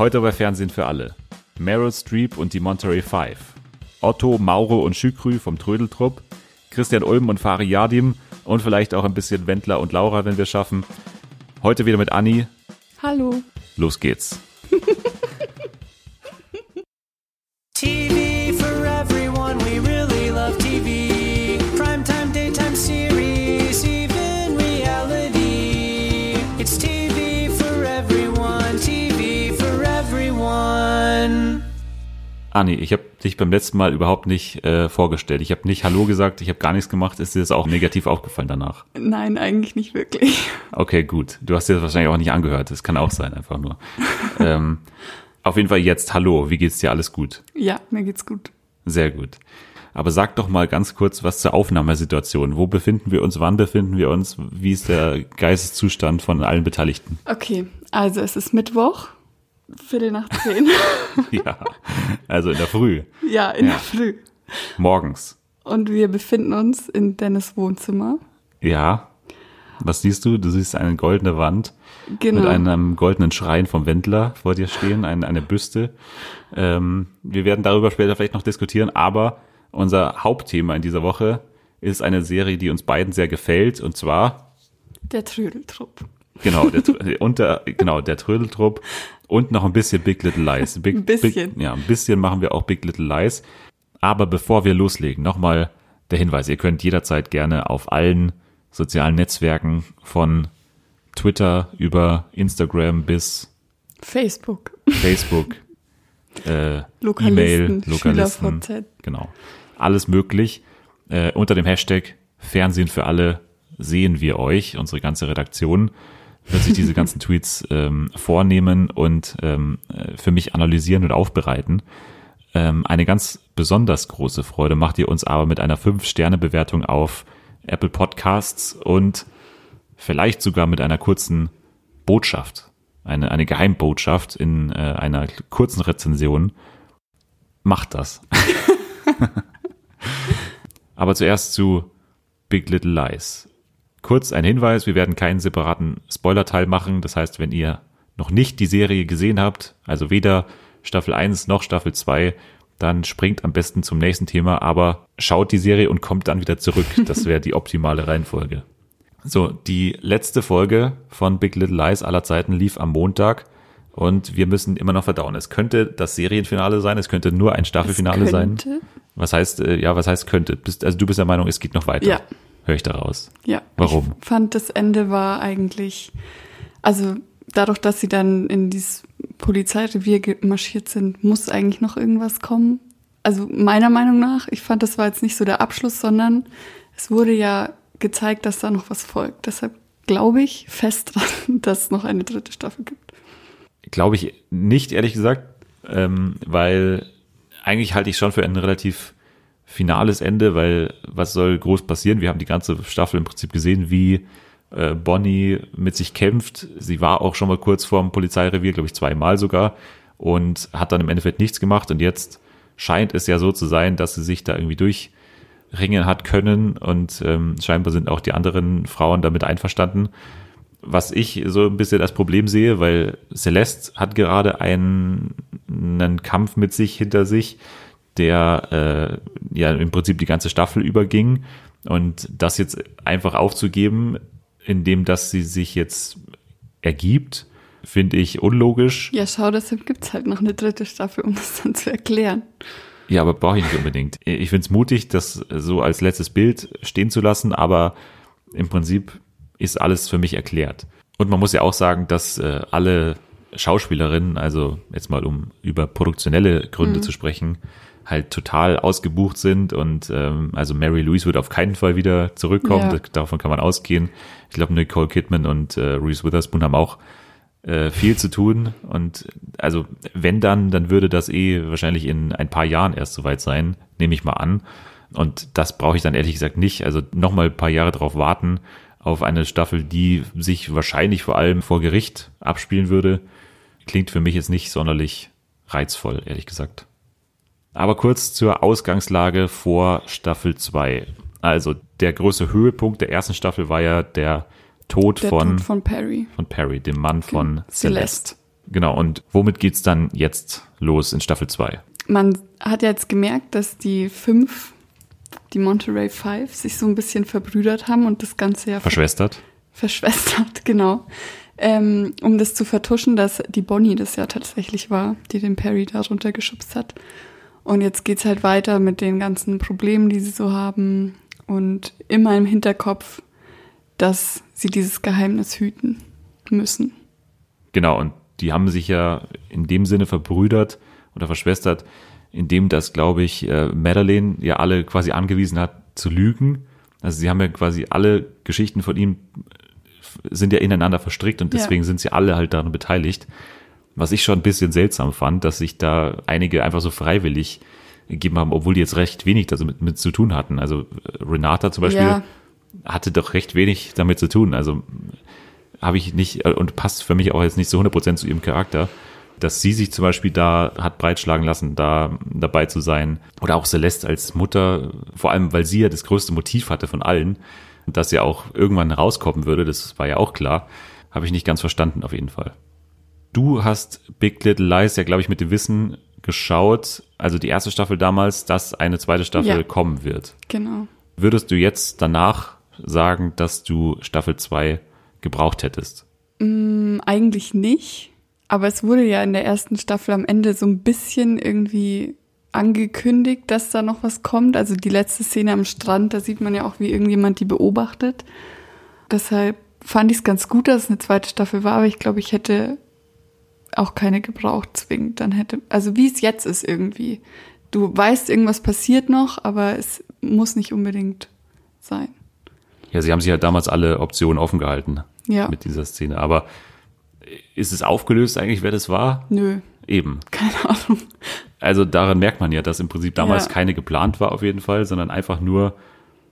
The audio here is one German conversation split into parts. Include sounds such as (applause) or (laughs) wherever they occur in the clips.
Heute bei Fernsehen für alle. Meryl Streep und die Monterey Five. Otto, Mauro und Schükrü vom Trödeltrupp. Christian Ulm und Fari Yadim und vielleicht auch ein bisschen Wendler und Laura, wenn wir schaffen. Heute wieder mit Anni. Hallo. Los geht's. Anni, ich habe dich beim letzten Mal überhaupt nicht äh, vorgestellt. Ich habe nicht Hallo gesagt, ich habe gar nichts gemacht. Ist dir das auch negativ aufgefallen danach? Nein, eigentlich nicht wirklich. Okay, gut. Du hast dir das wahrscheinlich auch nicht angehört. Das kann auch sein, einfach nur. ähm, auf jeden Fall jetzt Hallo. Wie geht's dir? Alles gut? Ja, mir geht's gut. Sehr gut. Aber sag doch mal ganz kurz was zur Aufnahmesituation. Wo befinden wir uns? Wann befinden wir uns? Wie ist der Geisteszustand von allen Beteiligten? Okay, also es ist Mittwoch, Viertel nach zehn. (laughs) Ja, also in der Früh, ja, in Ja. der Früh. morgens. Und wir befinden uns in Dennis Wohnzimmer. Ja. Was siehst du? Du siehst eine goldene Wand Genau. mit einem goldenen Schrein vom Wendler vor dir stehen, ein, eine Büste. Ähm, wir werden darüber später vielleicht noch diskutieren, aber unser Hauptthema in dieser Woche ist eine Serie, die uns beiden sehr gefällt, und zwar Der Trödeltrupp. Genau, der, Tr- unter, genau, der Trödeltrupp und noch ein bisschen Big Little Lies. Big, Ein bisschen. Big, ja, ein bisschen machen wir auch Big Little Lies. Aber bevor wir loslegen, nochmal der Hinweis, ihr könnt jederzeit gerne auf allen sozialen Netzwerken von Twitter über Instagram bis Facebook. Facebook, (laughs) äh, Lokalisten, E-Mail, Lokalisten, SchülerVZ. genau, alles möglich. Äh, unter dem Hashtag Fernsehen für alle sehen wir euch, unsere ganze Redaktion wird sich diese ganzen Tweets ähm, vornehmen und ähm, äh, für mich analysieren und aufbereiten. Ähm, eine ganz besonders große Freude macht ihr uns aber mit einer 5-Sterne-Bewertung auf Apple Podcasts und vielleicht sogar mit einer kurzen Botschaft, eine, eine Geheimbotschaft in äh, einer kurzen Rezension. Macht das. (laughs) Aber zuerst zu Big Little Lies. Kurz ein Hinweis, wir werden keinen separaten Spoiler-Teil machen. Das heißt, wenn ihr noch nicht die Serie gesehen habt, also weder Staffel 1 noch Staffel 2, dann springt am besten zum nächsten Thema, aber schaut die Serie und kommt dann wieder zurück. (laughs) Das wäre die optimale Reihenfolge. So, die letzte Folge von Big Little Lies aller Zeiten lief am Montag und wir müssen immer noch verdauen. Es könnte das Serienfinale sein, es könnte nur ein Staffelfinale sein. Was heißt, äh, ja, was heißt könnte? Bist, also du bist der Meinung, es geht noch weiter. Ja. Höre ich daraus. Ja. Warum? Ich fand, das Ende war eigentlich, also dadurch, dass sie dann in dieses Polizeirevier marschiert sind, muss eigentlich noch irgendwas kommen. Also meiner Meinung nach, ich fand, das war jetzt nicht so der Abschluss, sondern es wurde ja gezeigt, dass da noch was folgt. Deshalb glaube ich fest dran, (laughs) dass es noch eine dritte Staffel gibt. Glaube ich nicht, ehrlich gesagt, ähm, weil eigentlich halte ich schon für ein relativ finales Ende, weil was soll groß passieren? Wir haben die ganze Staffel im Prinzip gesehen, wie äh, Bonnie mit sich kämpft. Sie war auch schon mal kurz vorm Polizeirevier, glaube ich, zweimal sogar und hat dann im Endeffekt nichts gemacht und jetzt scheint es ja so zu sein, dass sie sich da irgendwie durchringen hat können und ähm, scheinbar sind auch die anderen Frauen damit einverstanden was ich so ein bisschen das Problem sehe, weil Celeste hat gerade einen, einen Kampf mit sich hinter sich, der äh, ja im Prinzip die ganze Staffel überging. Und das jetzt einfach aufzugeben, indem dass sie sich jetzt ergibt, finde ich unlogisch. Ja, schau, deshalb gibt's halt noch eine dritte Staffel, um das dann zu erklären. Ja, aber brauche ich nicht unbedingt. Ich finde es mutig, das so als letztes Bild stehen zu lassen, aber im Prinzip ist alles für mich erklärt. Und man muss ja auch sagen, dass äh, alle Schauspielerinnen, also jetzt mal um über produktionelle Gründe zu sprechen, halt total ausgebucht sind und ähm, also Mary Louise wird auf keinen Fall wieder zurückkommen, Ja. davon kann man ausgehen. Ich glaube, Nicole Kidman und äh, Reese Witherspoon haben auch äh, viel zu tun und also wenn dann, dann würde das eh wahrscheinlich in ein paar Jahren erst soweit sein, nehme ich mal an. Und das brauche ich dann ehrlich gesagt nicht. Also nochmal ein paar Jahre drauf warten auf eine Staffel, die sich wahrscheinlich vor allem vor Gericht abspielen würde, klingt für mich jetzt nicht sonderlich reizvoll, ehrlich gesagt. Aber kurz zur Ausgangslage vor Staffel 2. Also der große Höhepunkt der ersten Staffel war ja der Tod Der von, Tod von Perry. von Perry, dem Mann von Celeste. Celeste. Genau, und womit geht's dann jetzt los in Staffel 2? Man hat ja jetzt gemerkt, dass die fünf, die Monterey Five, sich so ein bisschen verbrüdert haben und das Ganze ja Verschwestert? verschwestert, (laughs) genau. Ähm, um das zu vertuschen, dass die Bonnie das ja tatsächlich war, die den Perry da runtergeschubst hat. Und jetzt geht's halt weiter mit den ganzen Problemen, die sie so haben und immer im Hinterkopf, dass sie dieses Geheimnis hüten müssen. Genau, und die haben sich ja in dem Sinne verbrüdert oder verschwestert, indem das, glaube ich, äh, Madeleine ja alle quasi angewiesen hat zu lügen. Also sie haben ja quasi alle Geschichten von ihm äh, sind ja ineinander verstrickt und Ja. deswegen sind sie alle halt daran beteiligt. Was ich schon ein bisschen seltsam fand, dass sich da einige einfach so freiwillig gegeben haben, obwohl die jetzt recht wenig damit mit zu tun hatten. Also äh, Renata zum Beispiel Ja. hatte doch recht wenig damit zu tun. Also habe ich nicht äh, und passt für mich auch jetzt nicht so 100% zu ihrem Charakter, dass sie sich zum Beispiel da hat breitschlagen lassen, da dabei zu sein. Oder auch Celeste als Mutter, vor allem weil sie ja das größte Motiv hatte von allen, dass ja auch irgendwann rauskommen würde, das war ja auch klar, habe ich nicht ganz verstanden auf jeden Fall. Du hast Big Little Lies ja, glaube ich, mit dem Wissen geschaut, also die erste Staffel damals, dass eine zweite Staffel Ja. kommen wird. Genau. Würdest du jetzt danach sagen, dass du Staffel 2 gebraucht hättest? Hm, Eigentlich nicht, aber es wurde ja in der ersten Staffel am Ende so ein bisschen irgendwie angekündigt, dass da noch was kommt. Also die letzte Szene am Strand, da sieht man ja auch, wie irgendjemand die beobachtet. Deshalb fand ich es ganz gut, dass es eine zweite Staffel war, aber ich glaube, ich hätte auch keine gebraucht zwingend. Dann hätte, also wie es jetzt ist irgendwie. Du weißt, irgendwas passiert noch, aber es muss nicht unbedingt sein. Ja, sie haben sich halt damals alle Optionen offen gehalten Ja. mit dieser Szene. Aber ist es aufgelöst eigentlich, wer das war? Nö, Eben. keine Ahnung. Also daran merkt man ja, dass im Prinzip damals Ja. keine geplant war auf jeden Fall, sondern einfach nur,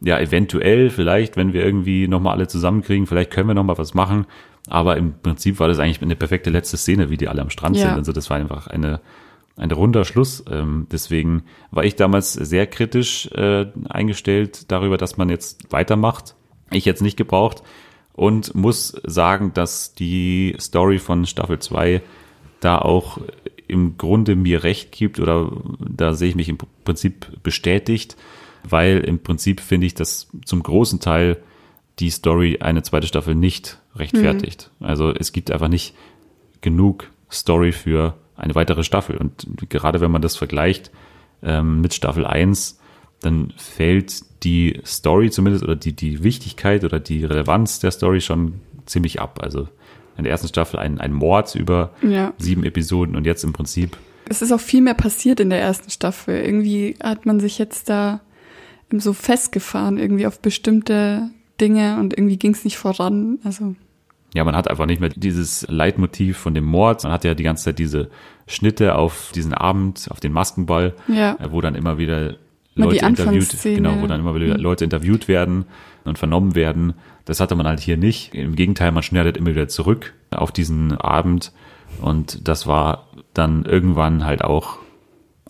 ja, eventuell, vielleicht, wenn wir irgendwie nochmal alle zusammenkriegen, vielleicht können wir nochmal was machen. Aber im Prinzip war das eigentlich eine perfekte letzte Szene, wie die alle am Strand Ja. sind. Also das war einfach eine, ein runder Schluss. Ähm, deswegen war ich damals sehr kritisch äh, eingestellt darüber, dass man jetzt weitermacht. Ich jetzt nicht gebraucht und muss sagen, dass die Story von Staffel 2 da auch im Grunde mir recht gibt oder da sehe ich mich im Prinzip bestätigt, weil im Prinzip finde ich, dass zum großen Teil die Story eine zweite Staffel nicht rechtfertigt. Also es gibt einfach nicht genug Story für eine weitere Staffel. Und gerade wenn man das vergleicht ähm, mit Staffel 1, dann fällt die Story zumindest oder die, die Wichtigkeit oder die Relevanz der Story schon ziemlich ab. Also in der ersten Staffel ein, ein Mord über Ja. sieben Episoden und jetzt im Prinzip, Es ist auch viel mehr passiert in der ersten Staffel. Irgendwie hat man sich jetzt da so festgefahren, irgendwie auf bestimmte Dinge und irgendwie ging es nicht voran. Also, ja, man hat einfach nicht mehr dieses Leitmotiv von dem Mord. Man hat ja die ganze Zeit diese Schnitte auf diesen Abend, auf den Maskenball, ja. äh, wo dann immer wieder Leute interviewt, genau, wo dann immer wieder Mhm. Leute interviewt werden und vernommen werden. Das hatte man halt hier nicht. Im Gegenteil, man schneidet immer wieder zurück auf diesen Abend und das war dann irgendwann halt auch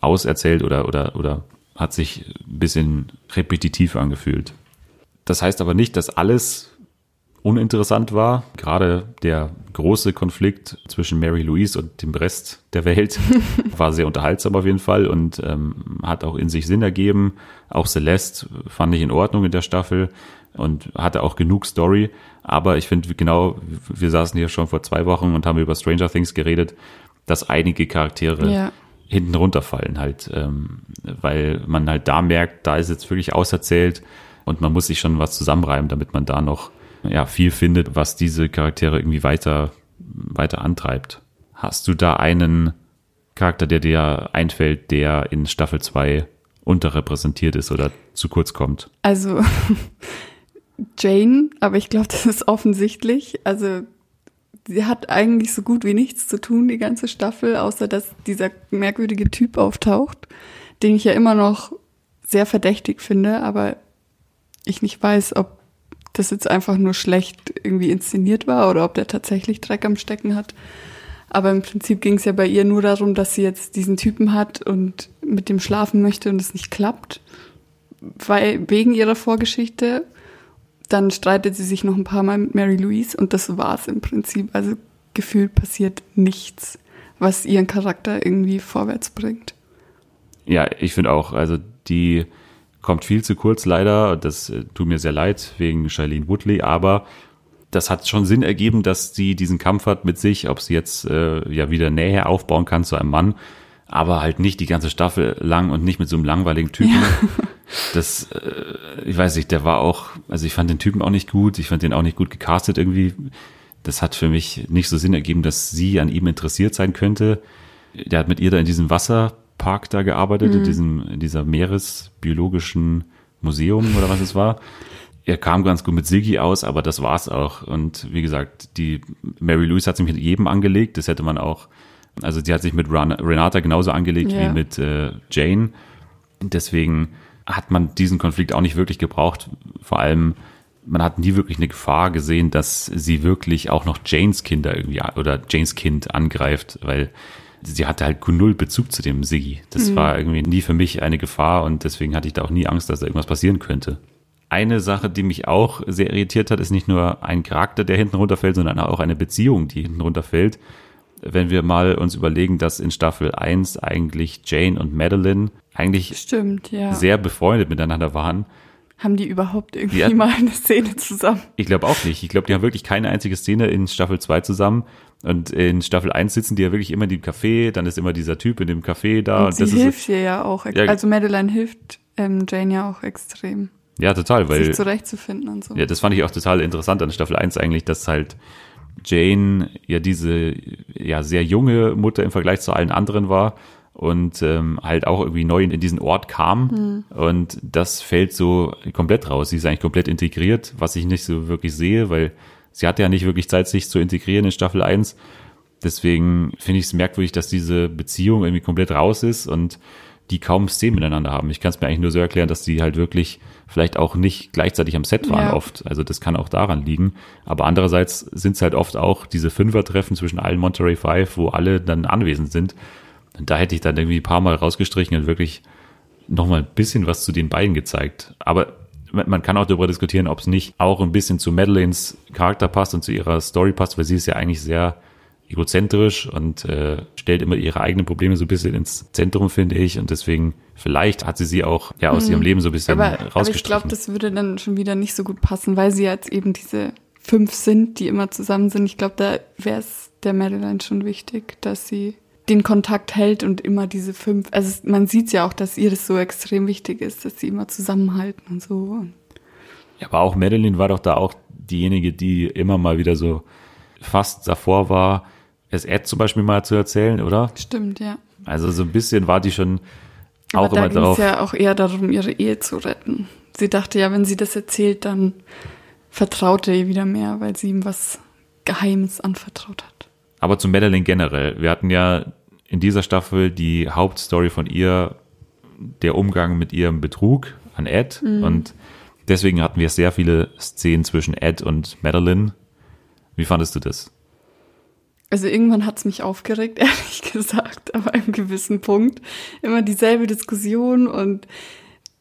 auserzählt oder, oder, oder hat sich ein bisschen repetitiv angefühlt. Das heißt aber nicht, dass alles uninteressant war. Gerade der große Konflikt zwischen Mary Louise und dem Rest der Welt (laughs) war sehr unterhaltsam auf jeden Fall und ähm, hat auch in sich Sinn ergeben. Auch Celeste fand ich in Ordnung in der Staffel und hatte auch genug Story. Aber ich finde genau, wir saßen hier schon vor zwei Wochen und haben über Stranger Things geredet, dass einige Charaktere Ja. hinten runterfallen halt, ähm, weil man halt da merkt, da ist jetzt wirklich auserzählt und man muss sich schon was zusammenreimen, damit man da noch ja, viel findet, was diese Charaktere irgendwie weiter, weiter antreibt. Hast du da einen Charakter, der dir einfällt, der in Staffel 2 unterrepräsentiert ist oder zu kurz kommt? Also (laughs) Jane, aber ich glaube, das ist offensichtlich. Also sie hat eigentlich so gut wie nichts zu tun, die ganze Staffel, außer dass dieser merkwürdige Typ auftaucht, den ich ja immer noch sehr verdächtig finde, aber ich nicht weiß, ob das jetzt einfach nur schlecht irgendwie inszeniert war oder ob der tatsächlich Dreck am Stecken hat. Aber im Prinzip ging es ja bei ihr nur darum, dass sie jetzt diesen Typen hat und mit dem schlafen möchte und es nicht klappt, weil wegen ihrer Vorgeschichte. Dann streitet sie sich noch ein paar Mal mit Mary Louise und das war's im Prinzip. Also gefühlt passiert nichts, was ihren Charakter irgendwie vorwärts bringt. Ja, ich finde auch, also die kommt viel zu kurz leider. Das äh, tut mir sehr leid wegen Shailene Woodley, aber das hat schon Sinn ergeben, dass sie diesen Kampf hat mit sich, ob sie jetzt äh, ja wieder Nähe aufbauen kann zu einem Mann, aber halt nicht die ganze Staffel lang und nicht mit so einem langweiligen Typen. Ja. (laughs) Das, äh, ich weiß nicht, der war auch, also ich fand den Typen auch nicht gut, ich fand den auch nicht gut gecastet irgendwie. Das hat für mich nicht so Sinn ergeben, dass sie an ihm interessiert sein könnte. Der hat mit ihr da in diesem Wasserpark da gearbeitet, in diesem, in dieser Meeresbiologischen Museum oder was es war. Er kam ganz gut mit Siggy aus, aber das war's auch. Und wie gesagt, die Mary Louise hat sich mit jedem angelegt. Das hätte man auch, also sie hat sich mit Renata genauso angelegt Ja. wie mit äh, Jane. Deswegen hat man diesen Konflikt auch nicht wirklich gebraucht. Vor allem, man hat nie wirklich eine Gefahr gesehen, dass sie wirklich auch noch Janes Kinder irgendwie oder Janes Kind angreift, weil sie hatte halt null Bezug zu dem Siggy. Das war irgendwie nie für mich eine Gefahr und deswegen hatte ich da auch nie Angst, dass da irgendwas passieren könnte. Eine Sache, die mich auch sehr irritiert hat, ist nicht nur ein Charakter, der hinten runterfällt, sondern auch eine Beziehung, die hinten runterfällt. Wenn wir mal uns überlegen, dass in Staffel 1 eigentlich Jane und Madeline eigentlich Stimmt, ja. sehr befreundet miteinander waren. Haben die überhaupt irgendwie Ja. mal eine Szene zusammen? Ich glaube auch nicht. Ich glaube, die haben wirklich keine einzige Szene in Staffel 2 zusammen. Und in Staffel 1 sitzen die ja wirklich immer in dem Café, dann ist immer dieser Typ in dem Café da. Und sie das hilft ihr ja auch. Ja. also Madeline hilft ähm, Jane ja auch extrem, ja total, weil sich zurechtzufinden und so. Ja, das fand ich auch total interessant an Staffel 1 eigentlich, dass halt Jane ja diese ja sehr junge Mutter im Vergleich zu allen anderen war und ähm, halt auch irgendwie neu in diesen Ort kam und das fällt so komplett raus. Sie ist eigentlich komplett integriert, was ich nicht so wirklich sehe, weil sie hatte ja nicht wirklich Zeit, sich zu integrieren in Staffel 1. Deswegen finde ich es merkwürdig, dass diese Beziehung irgendwie komplett raus ist und die kaum Szenen miteinander haben. Ich kann es mir eigentlich nur so erklären, dass die halt wirklich vielleicht auch nicht gleichzeitig am Set waren Ja. oft. Also das kann auch daran liegen. Aber andererseits sind es halt oft auch diese Fünfertreffen zwischen allen Monterey Five, wo alle dann anwesend sind. Und da hätte ich dann irgendwie ein paar Mal rausgestrichen und wirklich nochmal ein bisschen was zu den beiden gezeigt. Aber man kann auch darüber diskutieren, ob es nicht auch ein bisschen zu Madeleines Charakter passt und zu ihrer Story passt, weil sie ist ja eigentlich sehr egozentrisch und äh, stellt immer ihre eigenen Probleme so ein bisschen ins Zentrum, finde ich. Und deswegen, vielleicht hat sie sie auch ja aus ihrem Leben so ein bisschen Mhm. aber, aber ich rausgestrichen. glaube, das würde dann schon wieder nicht so gut passen, weil sie jetzt eben diese fünf sind, die immer zusammen sind. Ich glaube, da wäre es der Madeline schon wichtig, dass sie den Kontakt hält und immer diese fünf. Also es- man sieht ja auch, dass ihr das so extrem wichtig ist, dass sie immer zusammenhalten und so. Ja, aber auch Madeline war doch da auch diejenige, die immer mal wieder so fast davor war, es Ed zum Beispiel mal zu erzählen, oder? Stimmt, ja. Also so ein bisschen war die schon auch Aber da immer ging es drauf. ja auch eher darum, ihre Ehe zu retten. Sie dachte ja, wenn sie das erzählt, dann vertraut er ihr wieder mehr, weil sie ihm was Geheimes anvertraut hat. Aber zu Madeline generell. Wir hatten ja in dieser Staffel die Hauptstory von ihr, der Umgang mit ihrem Betrug an Ed. Und deswegen hatten wir sehr viele Szenen zwischen Ed und Madeline. Wie fandest du das? Also irgendwann hat's mich aufgeregt, (laughs) ehrlich gesagt, aber einem gewissen Punkt. Immer dieselbe Diskussion und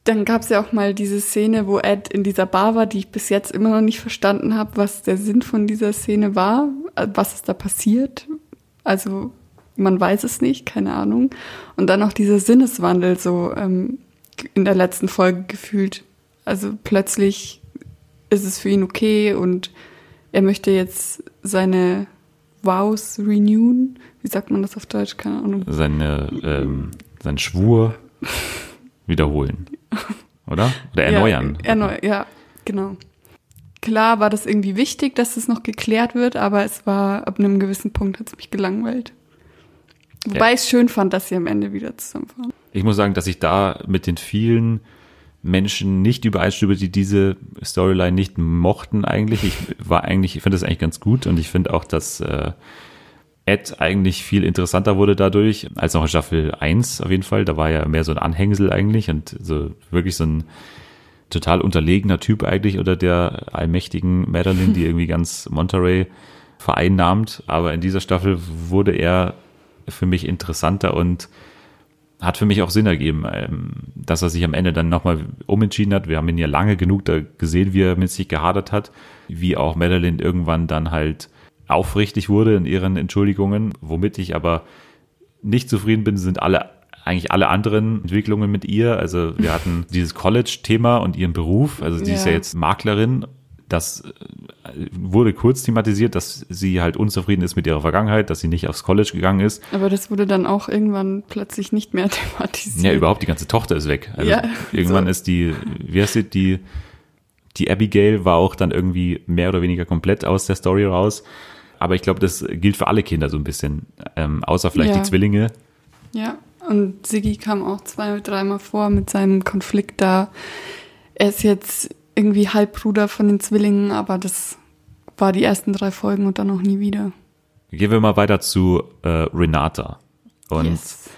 dann gab's ja auch mal diese Szene, wo Ed in dieser Bar war, die ich bis jetzt immer noch nicht verstanden habe, was der Sinn von dieser Szene war, äh, was ist da passiert. Also man weiß es nicht, keine Ahnung. Und dann auch dieser Sinneswandel so ähm, in der letzten Folge gefühlt. Also plötzlich ist es für ihn okay und er möchte jetzt seine Vows renewen. Wie sagt man das auf Deutsch? Keine Ahnung. Seine, ähm, seinen Schwur (laughs) wiederholen. Oder? Oder erneuern. Ja, erneu ja, genau. Klar war das irgendwie wichtig, dass es noch geklärt wird, aber es war ab einem gewissen Punkt hat es mich gelangweilt. Wobei Ja. ich es schön fand, dass sie am Ende wieder zusammenfahren. Ich muss sagen, dass ich da mit den vielen Menschen nicht übereinstimme, die diese Storyline nicht mochten eigentlich. Ich war eigentlich, ich finde das eigentlich ganz gut und ich finde auch, dass äh, Ed eigentlich viel interessanter wurde dadurch, als noch in Staffel 1 auf jeden Fall. Da war ja mehr so ein Anhängsel eigentlich und so wirklich so ein total unterlegener Typ eigentlich unter der allmächtigen Madeline, die (laughs) irgendwie ganz Monterey vereinnahmt. Aber in dieser Staffel wurde er für mich interessanter und hat für mich auch Sinn ergeben, ähm, dass er sich am Ende dann nochmal umentschieden hat. Wir haben ihn ja lange genug da gesehen, wie er mit sich gehadert hat, wie auch Madeline irgendwann dann halt aufrichtig wurde in ihren Entschuldigungen. Womit ich aber nicht zufrieden bin, sind alle eigentlich alle anderen Entwicklungen mit ihr. Also wir hatten dieses College-Thema und ihren Beruf. Also sie ist ja Ja. jetzt Maklerin. Das äh, wurde kurz thematisiert, dass sie halt unzufrieden ist mit ihrer Vergangenheit, dass sie nicht aufs College gegangen ist. Aber das wurde dann auch irgendwann plötzlich nicht mehr (laughs) thematisiert. Ja, überhaupt die ganze Tochter ist weg. Also Ja, irgendwann so. ist die, wie heißt sie, die, die Abigail war auch dann irgendwie mehr oder weniger komplett aus der Story raus. Aber ich glaube, das gilt für alle Kinder so ein bisschen. Ähm, außer vielleicht Ja. die Zwillinge. Ja, und Siggi kam auch zwei, dreimal vor mit seinem Konflikt da. Er ist jetzt irgendwie Halbbruder von den Zwillingen, aber das war die ersten drei Folgen und dann noch nie wieder. Gehen wir mal weiter zu äh, Renata. Und Yes.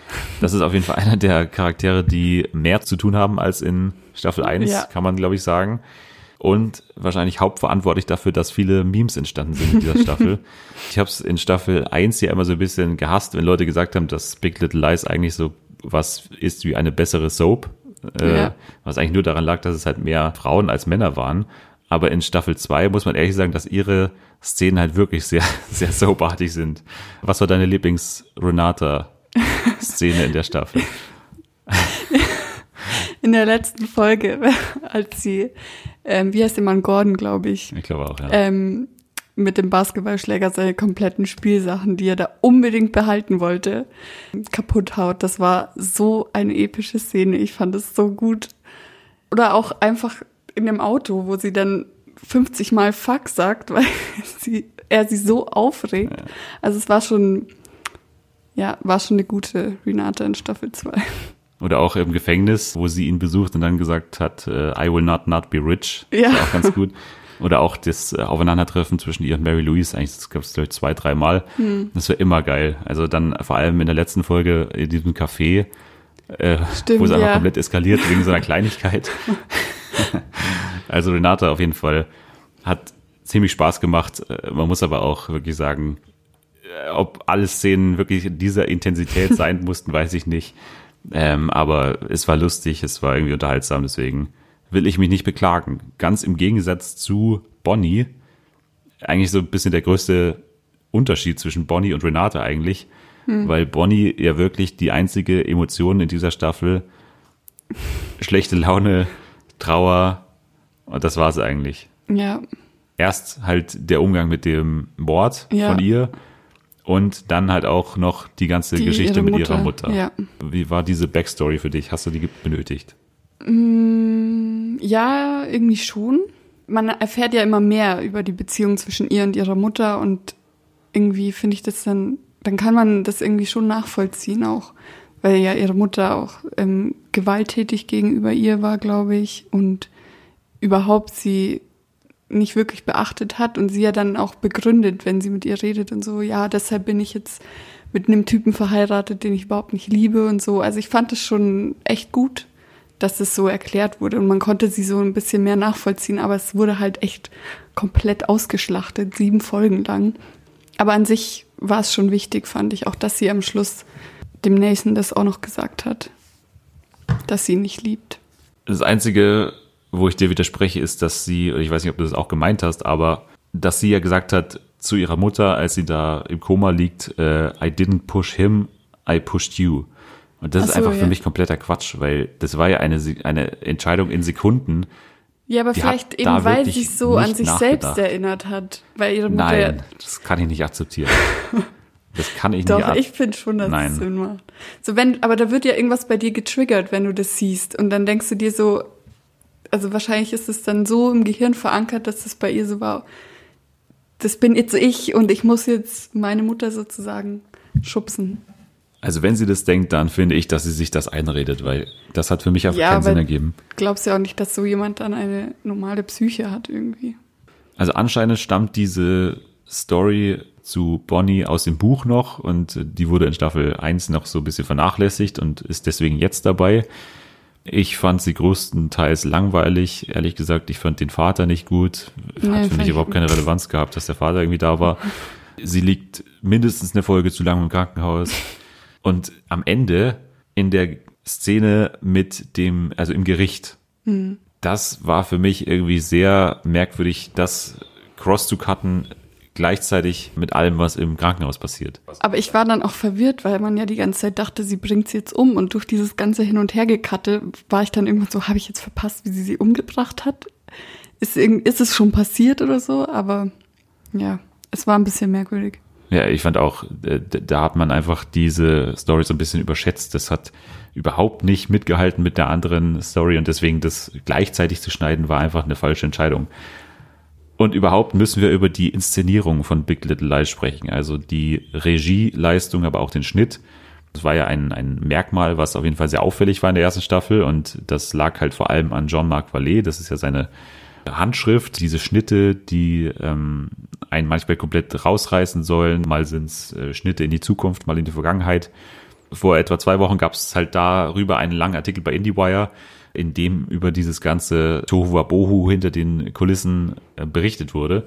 das ist auf jeden Fall einer der Charaktere, die mehr zu tun haben als in Staffel 1, Ja. kann man glaube ich sagen. Und wahrscheinlich hauptverantwortlich dafür, dass viele Memes entstanden sind in dieser (laughs) Staffel. ich habe es in Staffel 1 ja immer so ein bisschen gehasst, wenn Leute gesagt haben, dass Big Little Lies eigentlich so was ist wie eine bessere Soap. Äh, Ja. Was eigentlich nur daran lag, dass es halt mehr Frauen als Männer waren. Aber in Staffel 2 muss man ehrlich sagen, dass ihre Szenen halt wirklich sehr, (laughs) sehr soapartig sind. Was war deine Lieblings-Renata-Szene in der Staffel? (laughs) In der letzten Folge, (laughs) als sie, ähm, wie heißt der Mann, Gordon, glaube ich, Ich glaube auch, ja. ähm, mit dem Basketballschläger seine kompletten Spielsachen, die er da unbedingt behalten wollte, kaputt haut. Das war so eine epische Szene. Ich fand es so gut. Oder auch einfach in dem Auto, wo sie dann 50 Mal Fuck sagt, (laughs) weil sie, er sie so aufregt. Also es war schon, ja, war schon eine gute Renata in Staffel 2. Oder auch im Gefängnis, wo sie ihn besucht und dann gesagt hat, äh, I will not not be rich. Ja. War auch ganz gut. (laughs) Oder auch das äh, Aufeinandertreffen zwischen ihr und Mary Louise, eigentlich das gab es glaube ich zwei, dreimal. Hm. Das war immer geil. Also dann vor allem in der letzten Folge in diesem Café, äh, Stimmt, wo es einfach ja. komplett eskaliert wegen so einer Kleinigkeit. (laughs) also Renata auf jeden Fall hat ziemlich Spaß gemacht. Äh, Man muss aber auch wirklich sagen, äh, ob alle Szenen wirklich in dieser Intensität (laughs) sein mussten, weiß ich nicht. Ähm, aber es war lustig, es war irgendwie unterhaltsam, deswegen will ich mich nicht beklagen. Ganz im Gegensatz zu Bonnie, eigentlich so ein bisschen der größte Unterschied zwischen Bonnie und Renate eigentlich, weil Bonnie ja wirklich die einzige Emotion in dieser Staffel schlechte Laune, Trauer und das war's eigentlich Ja, erst halt der Umgang mit dem Mord Ja. von ihr und dann halt auch noch die ganze Die- Geschichte ihre mit ihrer Mutter. ja. Wie war diese Backstory für dich? Hast du die benötigt? Ja, irgendwie schon. Man erfährt ja immer mehr über die Beziehung zwischen ihr und ihrer Mutter und irgendwie finde ich das dann, dann kann man das irgendwie schon nachvollziehen auch, weil ja ihre Mutter auch ähm, gewalttätig gegenüber ihr war, glaube ich, und überhaupt sie nicht wirklich beachtet hat und sie ja dann auch begründet, wenn sie mit ihr redet und so, ja, deshalb bin ich jetzt mit einem Typen verheiratet, den ich überhaupt nicht liebe und so. Also ich fand es schon echt gut, dass es so erklärt wurde und man konnte sie so ein bisschen mehr nachvollziehen, aber es wurde halt echt komplett ausgeschlachtet, sieben Folgen lang. Aber an sich war es schon wichtig, fand ich, auch dass sie am Schluss dem Nathan das auch noch gesagt hat, dass sie ihn nicht liebt. Das Einzige, wo ich dir widerspreche, ist, dass sie, ich weiß nicht, ob du das auch gemeint hast, aber dass sie ja gesagt hat zu ihrer Mutter, als sie da im Koma liegt, äh, I didn't push him, I pushed you. Und das Ach ist so, einfach für ja. mich kompletter Quatsch, weil das war ja eine, eine Entscheidung in Sekunden. Ja, aber Die vielleicht eben, weil sie sich so an sich selbst erinnert hat, weil ihre Mutter Nein, das kann ich nicht akzeptieren. (laughs) Das kann ich Doch, nicht. ak- ich finde schon, dass Nein. es Sinn macht. So, wenn, aber da wird ja irgendwas bei dir getriggert, wenn du das siehst. Und dann denkst du dir so, also wahrscheinlich ist es dann so im Gehirn verankert, dass es bei ihr so war, das bin jetzt ich und ich muss jetzt meine Mutter sozusagen schubsen. Also wenn sie das denkt, dann finde ich, dass sie sich das einredet, weil das hat für mich einfach keinen Sinn ergeben. glaubst ja auch nicht, dass so jemand dann eine normale Psyche hat irgendwie. Also anscheinend stammt diese Story zu Bonnie aus dem Buch noch und die wurde in Staffel 1 noch so ein bisschen vernachlässigt und ist deswegen jetzt dabei. Ich fand sie größtenteils langweilig, ehrlich gesagt. Ich fand den Vater nicht gut. Hat Nee, für mich ich- überhaupt keine Relevanz gehabt, dass der Vater irgendwie da war. (laughs) Sie liegt mindestens eine Folge zu lange im Krankenhaus. Und am Ende in der Szene mit dem, also im Gericht, das war für mich irgendwie sehr merkwürdig, das cross zu cutten gleichzeitig mit allem, was im Krankenhaus passiert. Aber ich war dann auch verwirrt, weil man ja die ganze Zeit dachte, sie bringt sie jetzt um. Und durch dieses ganze Hin- und Hergekatte war ich dann irgendwann so, habe ich jetzt verpasst, wie sie sie umgebracht hat? Ist, ist es schon passiert oder so? Aber ja, es war ein bisschen merkwürdig. Ja, ich fand auch, äh, da hat man einfach diese Story so ein bisschen überschätzt. Das hat überhaupt nicht mitgehalten mit der anderen Story und deswegen das gleichzeitig zu schneiden war einfach eine falsche Entscheidung. Und überhaupt müssen wir über die Inszenierung von Big Little Lies sprechen, also die Regieleistung, aber auch den Schnitt. Das war ja ein, ein Merkmal, was auf jeden Fall sehr auffällig war in der ersten Staffel und das lag halt vor allem an Jean-Marc Vallée. Das ist ja seine Handschrift, diese Schnitte, die ähm, einen manchmal komplett rausreißen sollen. Mal sind es äh, Schnitte in die Zukunft, mal in die Vergangenheit. Vor etwa zwei Wochen gab es halt darüber einen langen Artikel bei IndieWire, in dem über dieses ganze Tohuwabohu hinter den Kulissen äh, berichtet wurde.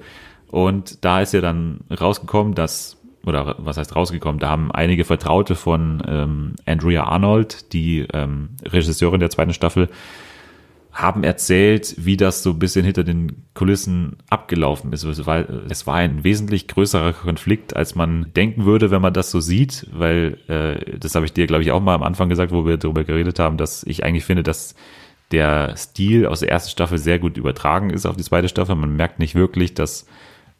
Und da ist ja dann rausgekommen, dass, oder was heißt rausgekommen, da haben einige Vertraute von ähm, Andrea Arnold, die ähm, Regisseurin der zweiten Staffel, haben erzählt, wie das so ein bisschen hinter den Kulissen abgelaufen ist. Es war, es war ein wesentlich größerer Konflikt, als man denken würde, wenn man das so sieht, weil äh, das habe ich dir, glaube ich, auch mal am Anfang gesagt, wo wir darüber geredet haben, dass ich eigentlich finde, dass der Stil aus der ersten Staffel sehr gut übertragen ist auf die zweite Staffel. Man merkt nicht wirklich, dass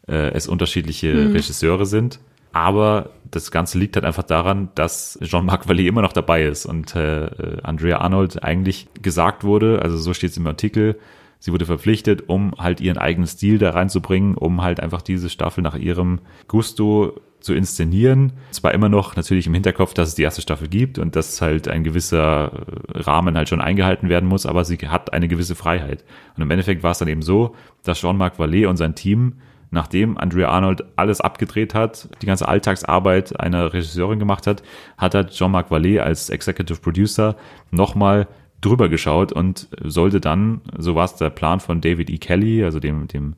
äh, es unterschiedliche Regisseure sind. Aber das Ganze liegt halt einfach daran, dass Jean-Marc Vallée immer noch dabei ist und äh, äh, Andrea Arnold eigentlich gesagt wurde, also so steht es im Artikel, sie wurde verpflichtet, um halt ihren eigenen Stil da reinzubringen, um halt einfach diese Staffel nach ihrem Gusto zu inszenieren. Zwar immer noch natürlich im Hinterkopf, dass es die erste Staffel gibt und dass halt ein gewisser äh, Rahmen halt schon eingehalten werden muss, aber sie hat eine gewisse Freiheit. Und im Endeffekt war es dann eben so, dass Jean-Marc Vallée und sein Team nachdem Andrea Arnold alles abgedreht hat, die ganze Alltagsarbeit einer Regisseurin gemacht hat, hat er Jean-Marc Vallée als Executive Producer nochmal drüber geschaut und sollte dann, so war es der Plan von David E. Kelly, also dem, dem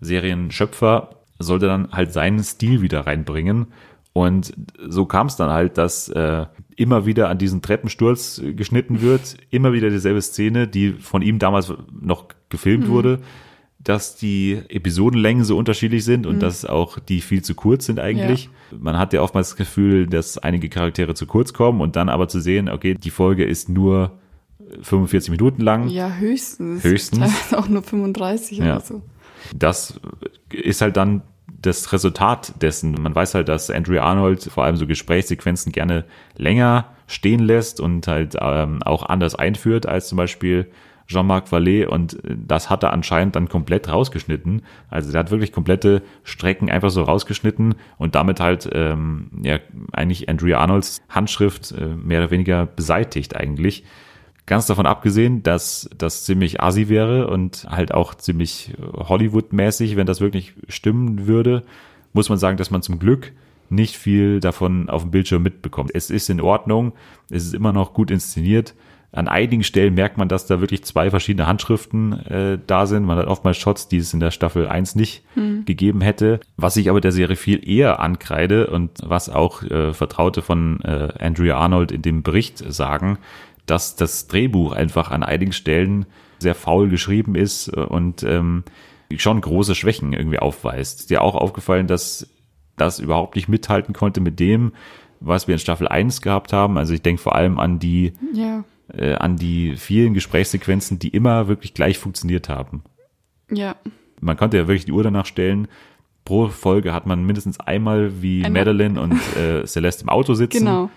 Serienschöpfer, sollte dann halt seinen Stil wieder reinbringen. Und so kam es dann halt, dass äh, immer wieder an diesen Treppensturz geschnitten wird, immer wieder dieselbe Szene, die von ihm damals noch gefilmt wurde, dass die Episodenlängen so unterschiedlich sind und dass auch die viel zu kurz sind eigentlich. Man hat ja oftmals das Gefühl, dass einige Charaktere zu kurz kommen und dann aber zu sehen, okay, die Folge ist nur 45 Minuten lang. Ja, höchstens. Höchstens. (laughs) Auch nur 35 Ja. oder so. das ist halt dann das Resultat dessen. Man weiß halt, dass Andrea Arnold vor allem so Gesprächssequenzen gerne länger stehen lässt und halt ähm, auch anders einführt als zum Beispiel Jean-Marc Vallée und das hat er anscheinend dann komplett rausgeschnitten. Also der hat wirklich komplette Strecken einfach so rausgeschnitten und damit halt ähm, ja eigentlich Andrea Arnolds Handschrift äh, mehr oder weniger beseitigt eigentlich. Ganz davon abgesehen, dass das ziemlich assi wäre und halt auch ziemlich Hollywood-mäßig, wenn das wirklich stimmen würde, muss man sagen, dass man zum Glück nicht viel davon auf dem Bildschirm mitbekommt. Es ist in Ordnung, es ist immer noch gut inszeniert. An einigen Stellen merkt man, dass da wirklich zwei verschiedene Handschriften äh, da sind. Man hat oftmals Shots, die es in der Staffel 1 nicht gegeben hätte. Was ich aber der Serie viel eher ankreide und was auch äh, Vertraute von äh, Andrea Arnold in dem Bericht sagen, dass das Drehbuch einfach an einigen Stellen sehr faul geschrieben ist und ähm, schon große Schwächen irgendwie aufweist. Ist dir auch aufgefallen, dass das überhaupt nicht mithalten konnte mit dem, was wir in Staffel 1 gehabt haben? Also ich denke vor allem an die, Ja, äh, an die vielen Gesprächssequenzen, die immer wirklich gleich funktioniert haben. ja. Man konnte ja wirklich die Uhr danach stellen. Pro Folge hat man mindestens einmal wie Einmal. Madeline und äh, (laughs) Celeste im Auto sitzen. Genau.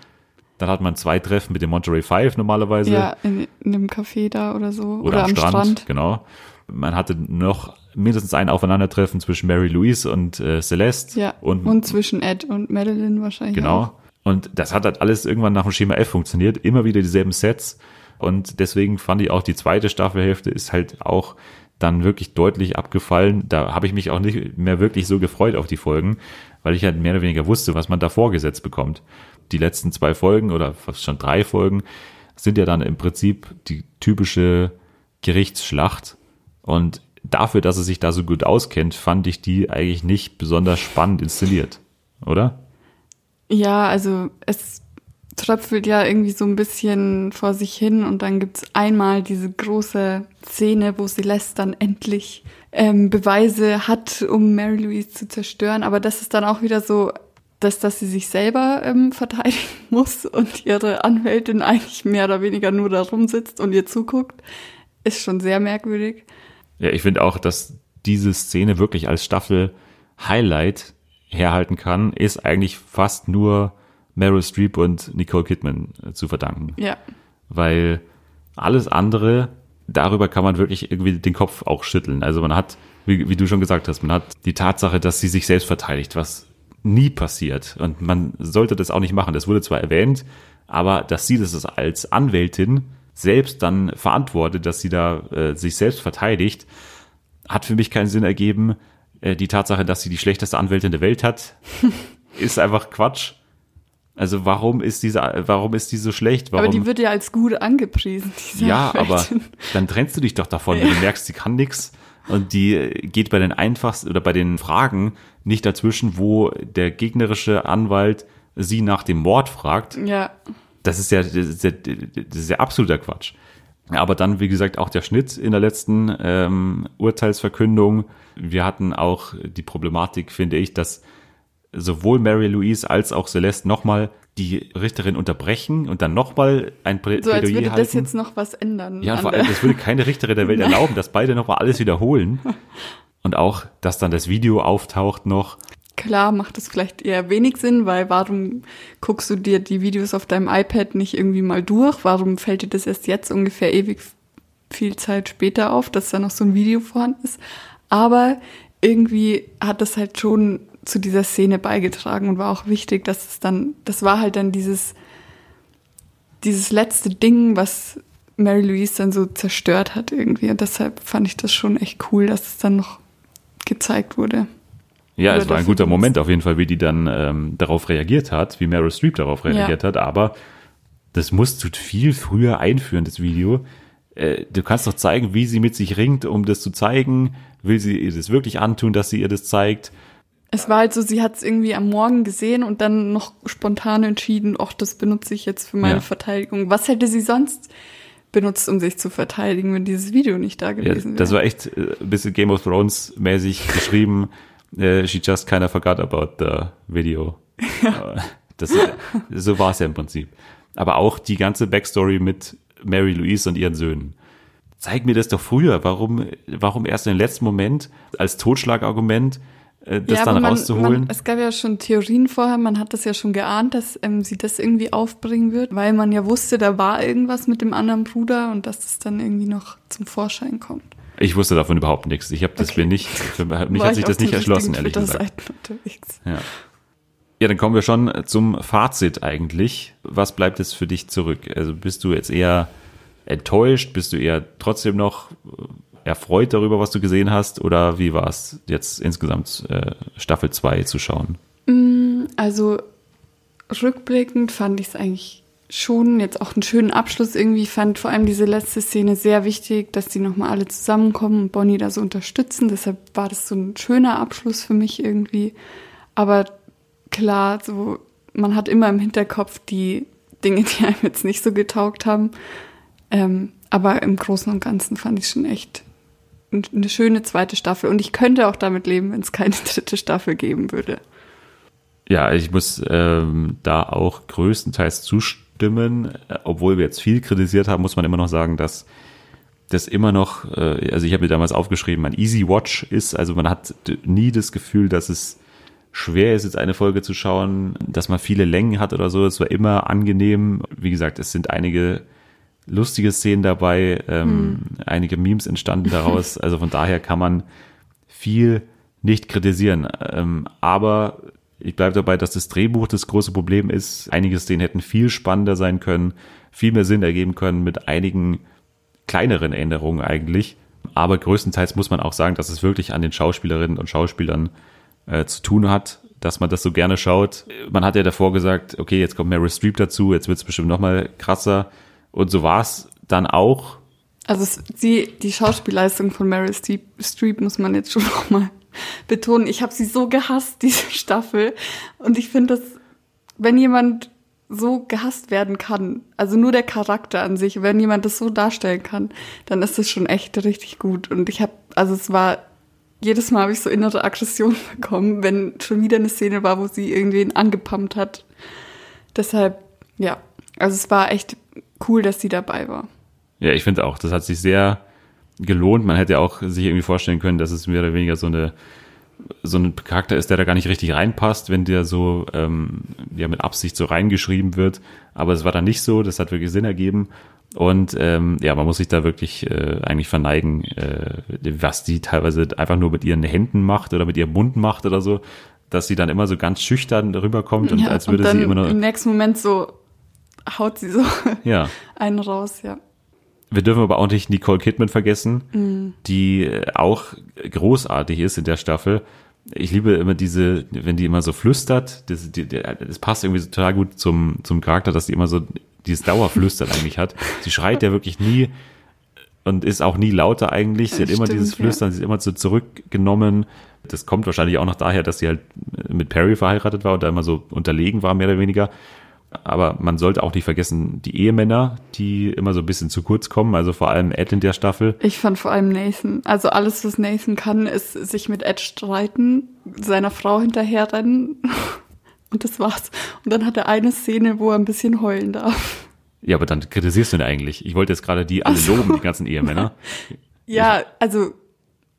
Dann hat man zwei Treffen mit dem Monterey Five normalerweise. Ja, in, in einem Café da oder so. oder, am, Strand, Genau. Man hatte noch mindestens ein Aufeinandertreffen zwischen Mary Louise und äh, Celeste. Ja. Und, Und, zwischen Ed und Madeline wahrscheinlich. genau. Auch. Und das hat halt alles irgendwann nach dem Schema F funktioniert. Immer wieder dieselben Sets. Und deswegen fand ich auch die zweite Staffelhälfte ist halt auch dann wirklich deutlich abgefallen. Da habe ich mich auch nicht mehr wirklich so gefreut auf die Folgen, weil ich halt mehr oder weniger wusste, was man da vorgesetzt bekommt. Die letzten zwei Folgen oder fast schon drei Folgen sind ja dann im Prinzip die typische Gerichtsschlacht. Und dafür, dass es sich da so gut auskennt, fand ich die eigentlich nicht besonders spannend inszeniert. Oder? Ja, also es tröpfelt ja irgendwie so ein bisschen vor sich hin und dann gibt's einmal diese große Szene, wo Celeste dann endlich ähm, Beweise hat, um Mary Louise zu zerstören. Aber das ist dann auch wieder so, dass, dass sie sich selber ähm, (laughs) verteidigen muss und ihre Anwältin eigentlich mehr oder weniger nur da rumsitzt und ihr zuguckt, ist schon sehr merkwürdig. Ja, ich finde auch, dass diese Szene wirklich als Staffel-Highlight herhalten kann, ist eigentlich fast nur Meryl Streep und Nicole Kidman äh, zu verdanken. Ja. Weil alles andere, darüber kann man wirklich irgendwie den Kopf auch schütteln. Also man hat, wie, wie du schon gesagt hast, man hat die Tatsache, dass sie sich selbst verteidigt, was nie passiert. Und man sollte das auch nicht machen. Das wurde zwar erwähnt, aber dass sie das als Anwältin selbst dann verantwortet, dass sie da äh, sich selbst verteidigt, hat für mich keinen Sinn ergeben. Äh, die Tatsache, dass sie die schlechteste Anwältin der Welt hat, (laughs) ist einfach Quatsch. Also warum ist diese, warum ist die so schlecht? Warum? Aber die wird ja als gut angepriesen, (laughs) ja, aber Anwältin. dann trennst du dich doch davon, wenn du merkst, sie kann nix und die äh, geht bei den einfachsten oder bei den Fragen nicht dazwischen, wo der gegnerische Anwalt sie nach dem Mord fragt. Ja, Das ist ja, das ist ja, das ist ja absoluter Quatsch. Aber dann, wie gesagt, auch der Schnitt in der letzten ähm, Urteilsverkündung. Wir hatten auch die Problematik, finde ich, dass sowohl Mary Louise als auch Celeste nochmal die Richterin unterbrechen und dann nochmal ein Plä so als Plädoyer würde halten. das jetzt noch was ändern. Ja, vor allem, das würde keine Richterin der Welt (laughs) erlauben, dass beide nochmal alles wiederholen. (laughs) Und auch, dass dann das Video auftaucht noch. Klar macht es vielleicht eher wenig Sinn, weil warum guckst du dir die Videos auf deinem iPad nicht irgendwie mal durch? Warum fällt dir das erst jetzt ungefähr ewig viel Zeit später auf, dass da noch so ein Video vorhanden ist? Aber irgendwie hat das halt schon zu dieser Szene beigetragen und war auch wichtig, dass es dann, das war halt dann dieses, dieses letzte Ding, was Mary Louise dann so zerstört hat irgendwie. Und deshalb fand ich das schon echt cool, dass es dann noch gezeigt wurde. Ja, es war ein guter. Moment auf jeden Fall, wie die dann ähm, darauf reagiert hat, wie Meryl Streep darauf reagiert hat. Aber das musst du viel früher einführen, das Video. Äh, du kannst doch zeigen, wie sie mit sich ringt, um das zu zeigen. Will sie ihr das wirklich antun, dass sie ihr das zeigt? Es war halt so, sie hat es irgendwie am Morgen gesehen und dann noch spontan entschieden, ach, das benutze ich jetzt für meine Ja. Verteidigung. Was hätte sie sonst benutzt, um sich zu verteidigen, wenn dieses Video nicht da Ja, gewesen wäre? das war echt äh, ein bisschen Game of Thrones mäßig geschrieben. Äh, she just kinda forgot about the video. (laughs) Äh, Das, so war es ja im Prinzip. Aber auch die ganze Backstory mit Mary Louise und ihren Söhnen. Zeig mir das doch früher. Warum, warum erst im letzten Moment als Totschlagargument äh, das ja, dann man, rauszuholen? Man, es gab ja schon Theorien vorher, man hat das ja schon geahnt, dass ähm, sie das irgendwie aufbringen wird, weil man ja wusste, da war irgendwas mit dem anderen Bruder und dass das dann irgendwie noch zum Vorschein kommt. Ich wusste davon überhaupt nichts. Ich habe das Okay. mir nicht, für mich War hat sich ich das nicht erschlossen, ehrlich gesagt. Ja. Ja, dann kommen wir schon zum Fazit eigentlich. Was bleibt jetzt für dich zurück? Also bist du jetzt eher enttäuscht? Bist du eher trotzdem noch äh, erfreut darüber, was du gesehen hast? Oder wie war es jetzt insgesamt äh, Staffel 2 zu schauen? Also rückblickend fand ich es eigentlich schon jetzt auch einen schönen Abschluss irgendwie. Fand vor allem diese letzte Szene sehr wichtig, dass die nochmal alle zusammenkommen und Bonnie da so unterstützen. Deshalb war das so ein schöner Abschluss für mich irgendwie. Aber klar, so man hat immer im Hinterkopf die Dinge, die einem jetzt nicht so getaugt haben. Ähm, aber im Großen und Ganzen fand ich schon echt eine schöne zweite Staffel. Und ich könnte auch damit leben, wenn es keine (laughs) dritte Staffel geben würde. Ja, ich muss ähm, da auch größtenteils zustimmen. Äh, Obwohl wir jetzt viel kritisiert haben, muss man immer noch sagen, dass das immer noch, äh, also ich habe mir damals aufgeschrieben, ein Easy Watch ist. Also man hat nie das Gefühl, dass es schwer ist, jetzt eine Folge zu schauen, dass man viele Längen hat oder so. Es war immer angenehm. Wie gesagt, es sind einige lustige Szenen dabei, ähm, einige Memes entstanden (laughs) daraus. Also von daher kann man viel nicht kritisieren. Ähm, aber ich bleibe dabei, dass das Drehbuch das große Problem ist. Einige Szenen hätten viel spannender sein können, viel mehr Sinn ergeben können mit einigen kleineren Änderungen eigentlich. Aber größtenteils muss man auch sagen, dass es wirklich an den Schauspielerinnen und Schauspielern äh, zu tun hat, dass man das so gerne schaut. Man hat ja davor gesagt, okay, jetzt kommt Meryl Streep dazu, jetzt wird es bestimmt noch mal krasser. Und so war es dann auch. Also sie, die Schauspielleistung von Meryl Streep, Streep muss man jetzt schon noch mal betonen. Ich habe sie so gehasst, (laughs) diese Staffel. Und ich finde, dass wenn jemand so gehasst werden kann. Also nur der Charakter an sich, wenn jemand das so darstellen kann, dann ist das schon echt richtig gut. Und ich habe, also es war, jedes Mal habe ich so innere Aggression (laughs) bekommen, wenn schon wieder eine Szene war, wo sie irgendwen angepumpt hat. Deshalb, ja, also es war echt cool, dass sie dabei war. Ja, ich finde auch, das hat sich sehr gelohnt. Man hätte auch sich irgendwie vorstellen können, dass es mehr oder weniger so eine so ein Charakter ist, der da gar nicht richtig reinpasst, wenn der so ähm, ja mit Absicht so reingeschrieben wird. Aber es war dann nicht so, das hat wirklich Sinn ergeben. Und ähm, ja, man muss sich da wirklich äh, eigentlich verneigen, äh, was die teilweise einfach nur mit ihren Händen macht oder mit ihrem Mund macht oder so, dass sie dann immer so ganz schüchtern darüber kommt und ja, als würde und sie immer nur. Im nächsten Moment so haut sie so Ja. (laughs) einen raus, ja. Wir dürfen aber auch nicht Nicole Kidman vergessen, die äh, auch großartig ist in der Staffel. Ich liebe immer diese, wenn die immer so flüstert, das, die, das passt irgendwie total gut zum, zum Charakter, dass die immer so dieses Dauerflüstern (laughs) eigentlich hat. Sie schreit ja wirklich nie und ist auch nie lauter eigentlich. Sie hat immer Stimmt, dieses ja. Flüstern, sie ist immer so zurückgenommen. Das kommt wahrscheinlich auch noch daher, dass sie halt mit Perry verheiratet war und da immer so unterlegen war, mehr oder weniger. Aber man sollte auch nicht vergessen, die Ehemänner, die immer so ein bisschen zu kurz kommen, also vor allem Ed in der Staffel. Ich fand vor allem Nathan. Also alles, was Nathan kann, ist sich mit Ed streiten, seiner Frau hinterherrennen. (laughs) Und das war's. Und dann hat er eine Szene, wo er ein bisschen heulen darf. Ja, aber dann kritisierst du ihn eigentlich. Ich wollte jetzt gerade die alle Ach so. loben, die ganzen Ehemänner. (laughs) Ja, also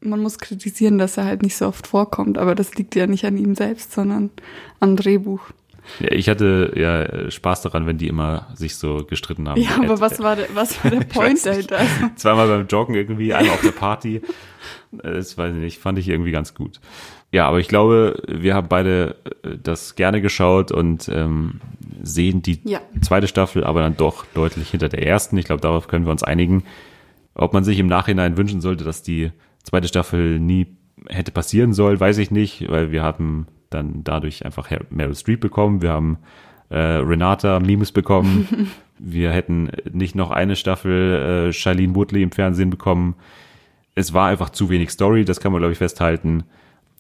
man muss kritisieren, dass er halt nicht so oft vorkommt, aber das liegt ja nicht an ihm selbst, sondern am Drehbuch. Ja, ich hatte ja Spaß daran, wenn die immer sich so gestritten haben. Ja, aber was war der, was war der (laughs) Point dahinter? (laughs) Zweimal beim Joggen irgendwie, einmal auf der Party. Das weiß ich nicht, fand ich irgendwie ganz gut. Ja, aber ich glaube, wir haben beide äh, das gerne geschaut und ähm, sehen die Ja. zweite Staffel aber dann doch deutlich hinter der ersten. Ich glaube, darauf können wir uns einigen. Ob man sich im Nachhinein wünschen sollte, dass die zweite Staffel nie hätte passieren soll, weiß ich nicht, weil wir haben dann dadurch einfach Meryl Streep bekommen, wir haben äh, Renata Memes bekommen, (laughs) wir hätten nicht noch eine Staffel äh, Shailene Woodley im Fernsehen bekommen. Es war einfach zu wenig Story, das kann man glaube ich festhalten.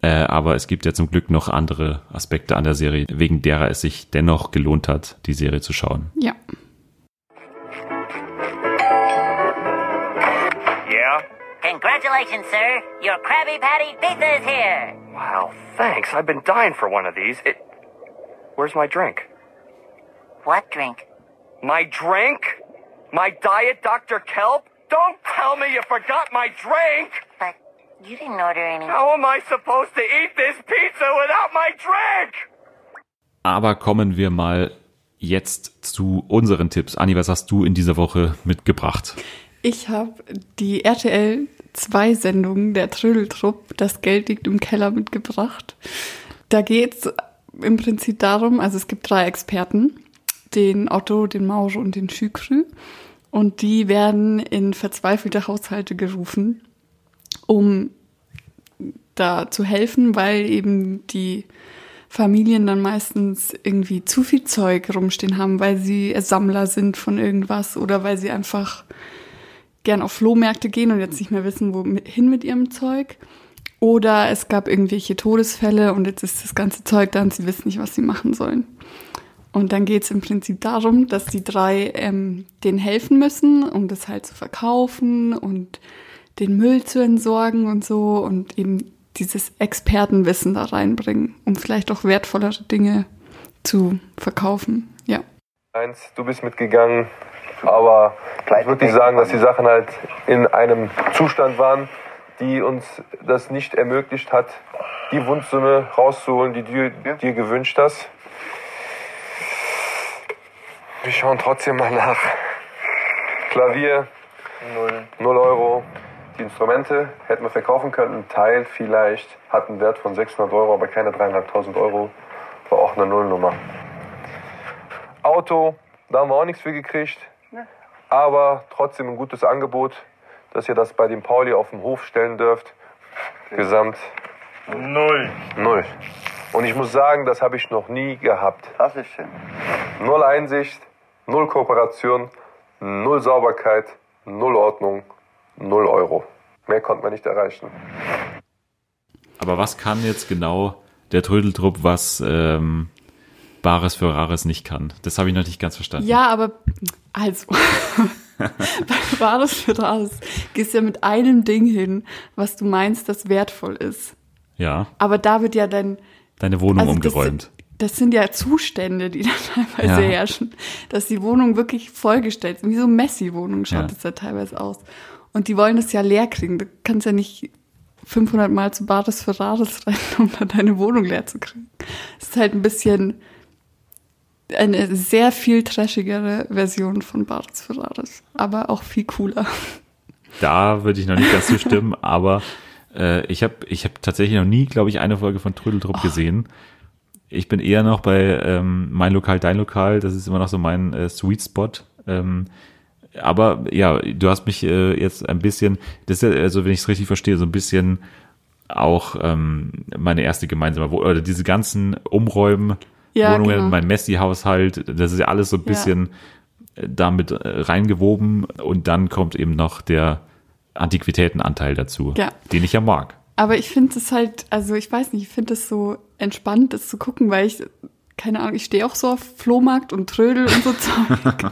Äh, aber es gibt ja zum Glück noch andere Aspekte an der Serie, wegen derer es sich dennoch gelohnt hat, die Serie zu schauen. Ja. Congratulations, sir. Your Krabby Patty pizza is here. Wow, thanks. I've been dying for one of these. It. Where's my drink? What drink? My drink? My diet Dr. Kelp? Don't tell me you forgot my drink! But you didn't order any. How am I supposed to eat this pizza without my drink? Aber kommen wir mal jetzt zu unseren Tipps. Anni, was hast du in dieser Woche mitgebracht? Ich habe die RTL 2 Sendung der Trödeltrupp, das Geld liegt im Keller mitgebracht. Da geht's im Prinzip darum, also es gibt drei Experten, den Otto, den Mauro und den Schükrü. Und die werden in verzweifelte Haushalte gerufen, um da zu helfen, weil eben die Familien dann meistens irgendwie zu viel Zeug rumstehen haben, weil sie Sammler sind von irgendwas oder weil sie einfach gern auf Flohmärkte gehen und jetzt nicht mehr wissen, wohin mit ihrem Zeug. Oder es gab irgendwelche Todesfälle und jetzt ist das ganze Zeug da und sie wissen nicht, was sie machen sollen. Und dann geht es im Prinzip darum, dass die drei ähm, denen helfen müssen, um das halt zu verkaufen und den Müll zu entsorgen und so und eben dieses Expertenwissen da reinbringen, um vielleicht auch wertvollere Dinge zu verkaufen. Ja. Eins, du bist mitgegangen, aber ich würde wirklich sagen, dass die Sachen halt in einem Zustand waren, die uns das nicht ermöglicht hat, die Wundsumme rauszuholen, die du dir gewünscht hast. Wir schauen trotzdem mal nach. Klavier, 0 Euro. Die Instrumente hätten wir verkaufen können. Ein Teil vielleicht hat einen Wert von 600 Euro, aber keine 3.500 Euro. War auch eine Nullnummer. Auto, da haben wir auch nichts für gekriegt. Aber trotzdem ein gutes Angebot, dass ihr das bei dem Pauli auf dem Hof stellen dürft. Gesamt Null. null. Und ich muss sagen, das habe ich noch nie gehabt. Das ist schön. Null Einsicht, null Kooperation, null Sauberkeit, null Ordnung, null Euro. Mehr konnte man nicht erreichen. Aber was kann jetzt genau der Trödeltrupp, was ähm, Bares für Rares nicht kann. Das habe ich noch nicht ganz verstanden. Ja, aber also (laughs) bei Wahres für Rares gehst du ja mit einem Ding hin, was du meinst, das wertvoll ist. Ja, Aber da wird ja dann deine Wohnung also umgeräumt. Das, das sind ja Zustände, die (laughs) da teilweise Ja. herrschen, dass die Wohnung wirklich vollgestellt ist. Wie so Messi-Wohnung schaut es ja teilweise aus. Und die wollen das ja leer kriegen. Du kannst ja nicht 500 Mal zu Bares für Rares rennen, (laughs) um dann deine Wohnung leer zu kriegen. Es ist halt ein bisschen eine sehr viel trashigere Version von Bares für Rares, aber auch viel cooler. Da würde ich noch nicht ganz zustimmen, (laughs) aber äh, ich habe ich hab tatsächlich noch nie, glaube ich, eine Folge von Oh. Trödeltrupp gesehen. Ich bin eher noch bei ähm, Mein Lokal, Dein Lokal. Das ist immer noch so mein äh, Sweet Spot. Ähm, aber ja, du hast mich äh, jetzt ein bisschen, das ist ja, also wenn ich es richtig verstehe, so ein bisschen auch ähm, meine erste gemeinsame Wohnung, oder diese ganzen Umräumen, Ja, Wohnungen, genau. mein Messi-Haushalt, das ist ja alles so ein Ja. bisschen äh, damit äh, reingewoben und dann kommt eben noch der Antiquitätenanteil dazu, Ja. den ich ja mag. Aber ich finde es halt, also ich weiß nicht, ich finde es so entspannt, das zu gucken, weil ich, keine Ahnung, ich stehe auch so auf Flohmarkt und Trödel und so (laughs) Zeug.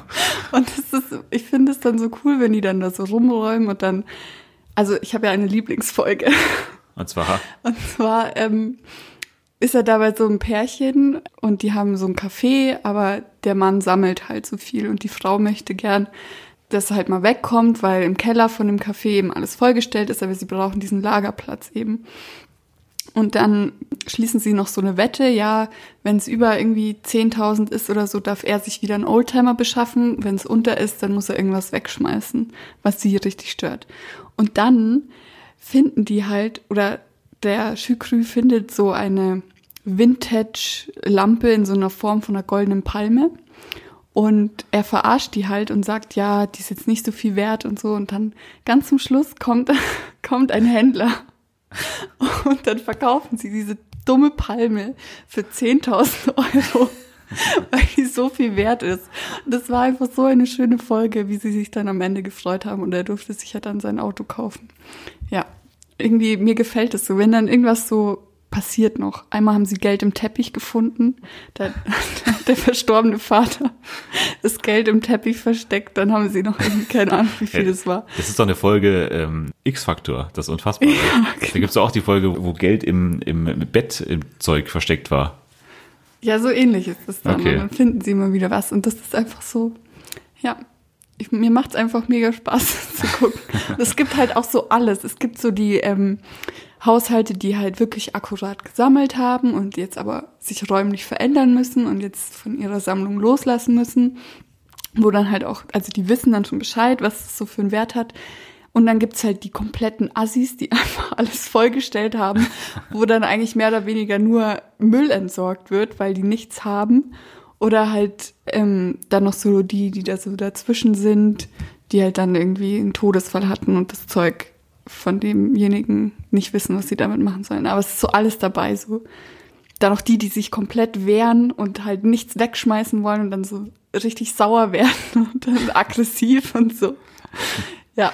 und das ist, ich finde es dann so cool, wenn die dann da so rumräumen und dann, also ich habe ja eine Lieblingsfolge. Und zwar, Und zwar ähm, ist er dabei so ein Pärchen und die haben so ein Café, aber der Mann sammelt halt so viel und die Frau möchte gern, dass er halt mal wegkommt, weil im Keller von dem Café eben alles vollgestellt ist, aber sie brauchen diesen Lagerplatz eben. Und dann schließen sie noch so eine Wette, ja, wenn es über irgendwie 10.000 ist oder so, darf er sich wieder einen Oldtimer beschaffen. Wenn es unter ist, dann muss er irgendwas wegschmeißen, was sie richtig stört. Und dann finden die halt, oder der Schükrü findet so eine Vintage-Lampe in so einer Form von einer goldenen Palme. Und er verarscht die halt und sagt, ja, die ist jetzt nicht so viel wert und so. Und dann ganz zum Schluss kommt, (laughs) kommt ein Händler und dann verkaufen sie diese dumme Palme für 10.000 Euro, (laughs) weil die so viel wert ist. Und das war einfach so eine schöne Folge, wie sie sich dann am Ende gefreut haben und er durfte sich ja dann sein Auto kaufen. Ja, irgendwie, mir gefällt es so, wenn dann irgendwas so passiert noch. Einmal haben sie Geld im Teppich gefunden, da (laughs) hat der verstorbene Vater das Geld im Teppich versteckt, dann haben sie noch irgendwie keine Ahnung, wie viel es war. das ist doch eine Folge ähm, X-Faktor, das ist unfassbar. Da gibt es auch die Folge, wo Geld im, im Bett im Zeug versteckt war. Ja, so ähnlich ist es dann. Okay. Und dann finden sie immer wieder was. Und das ist einfach so, ja, ich, mir macht es einfach mega Spaß (laughs) zu gucken. es gibt halt auch so alles. Es gibt so die ähm, Haushalte, die halt wirklich akkurat gesammelt haben und jetzt aber sich räumlich verändern müssen und jetzt von ihrer Sammlung loslassen müssen. Wo dann halt auch, also die wissen dann schon Bescheid, was es so für einen Wert hat. Und dann gibt's halt die kompletten Assis, die (laughs) einfach alles vollgestellt haben, wo dann eigentlich mehr oder weniger nur Müll entsorgt wird, weil die nichts haben. Oder halt ähm, dann noch so die, die da so dazwischen sind, die halt dann irgendwie einen Todesfall hatten und das Zeug von demjenigen nicht wissen, was sie damit machen sollen. Aber es ist so alles dabei, so. Dann auch die, die sich komplett wehren und halt nichts wegschmeißen wollen und dann so richtig sauer (laughs) werden und dann aggressiv und so. Ja.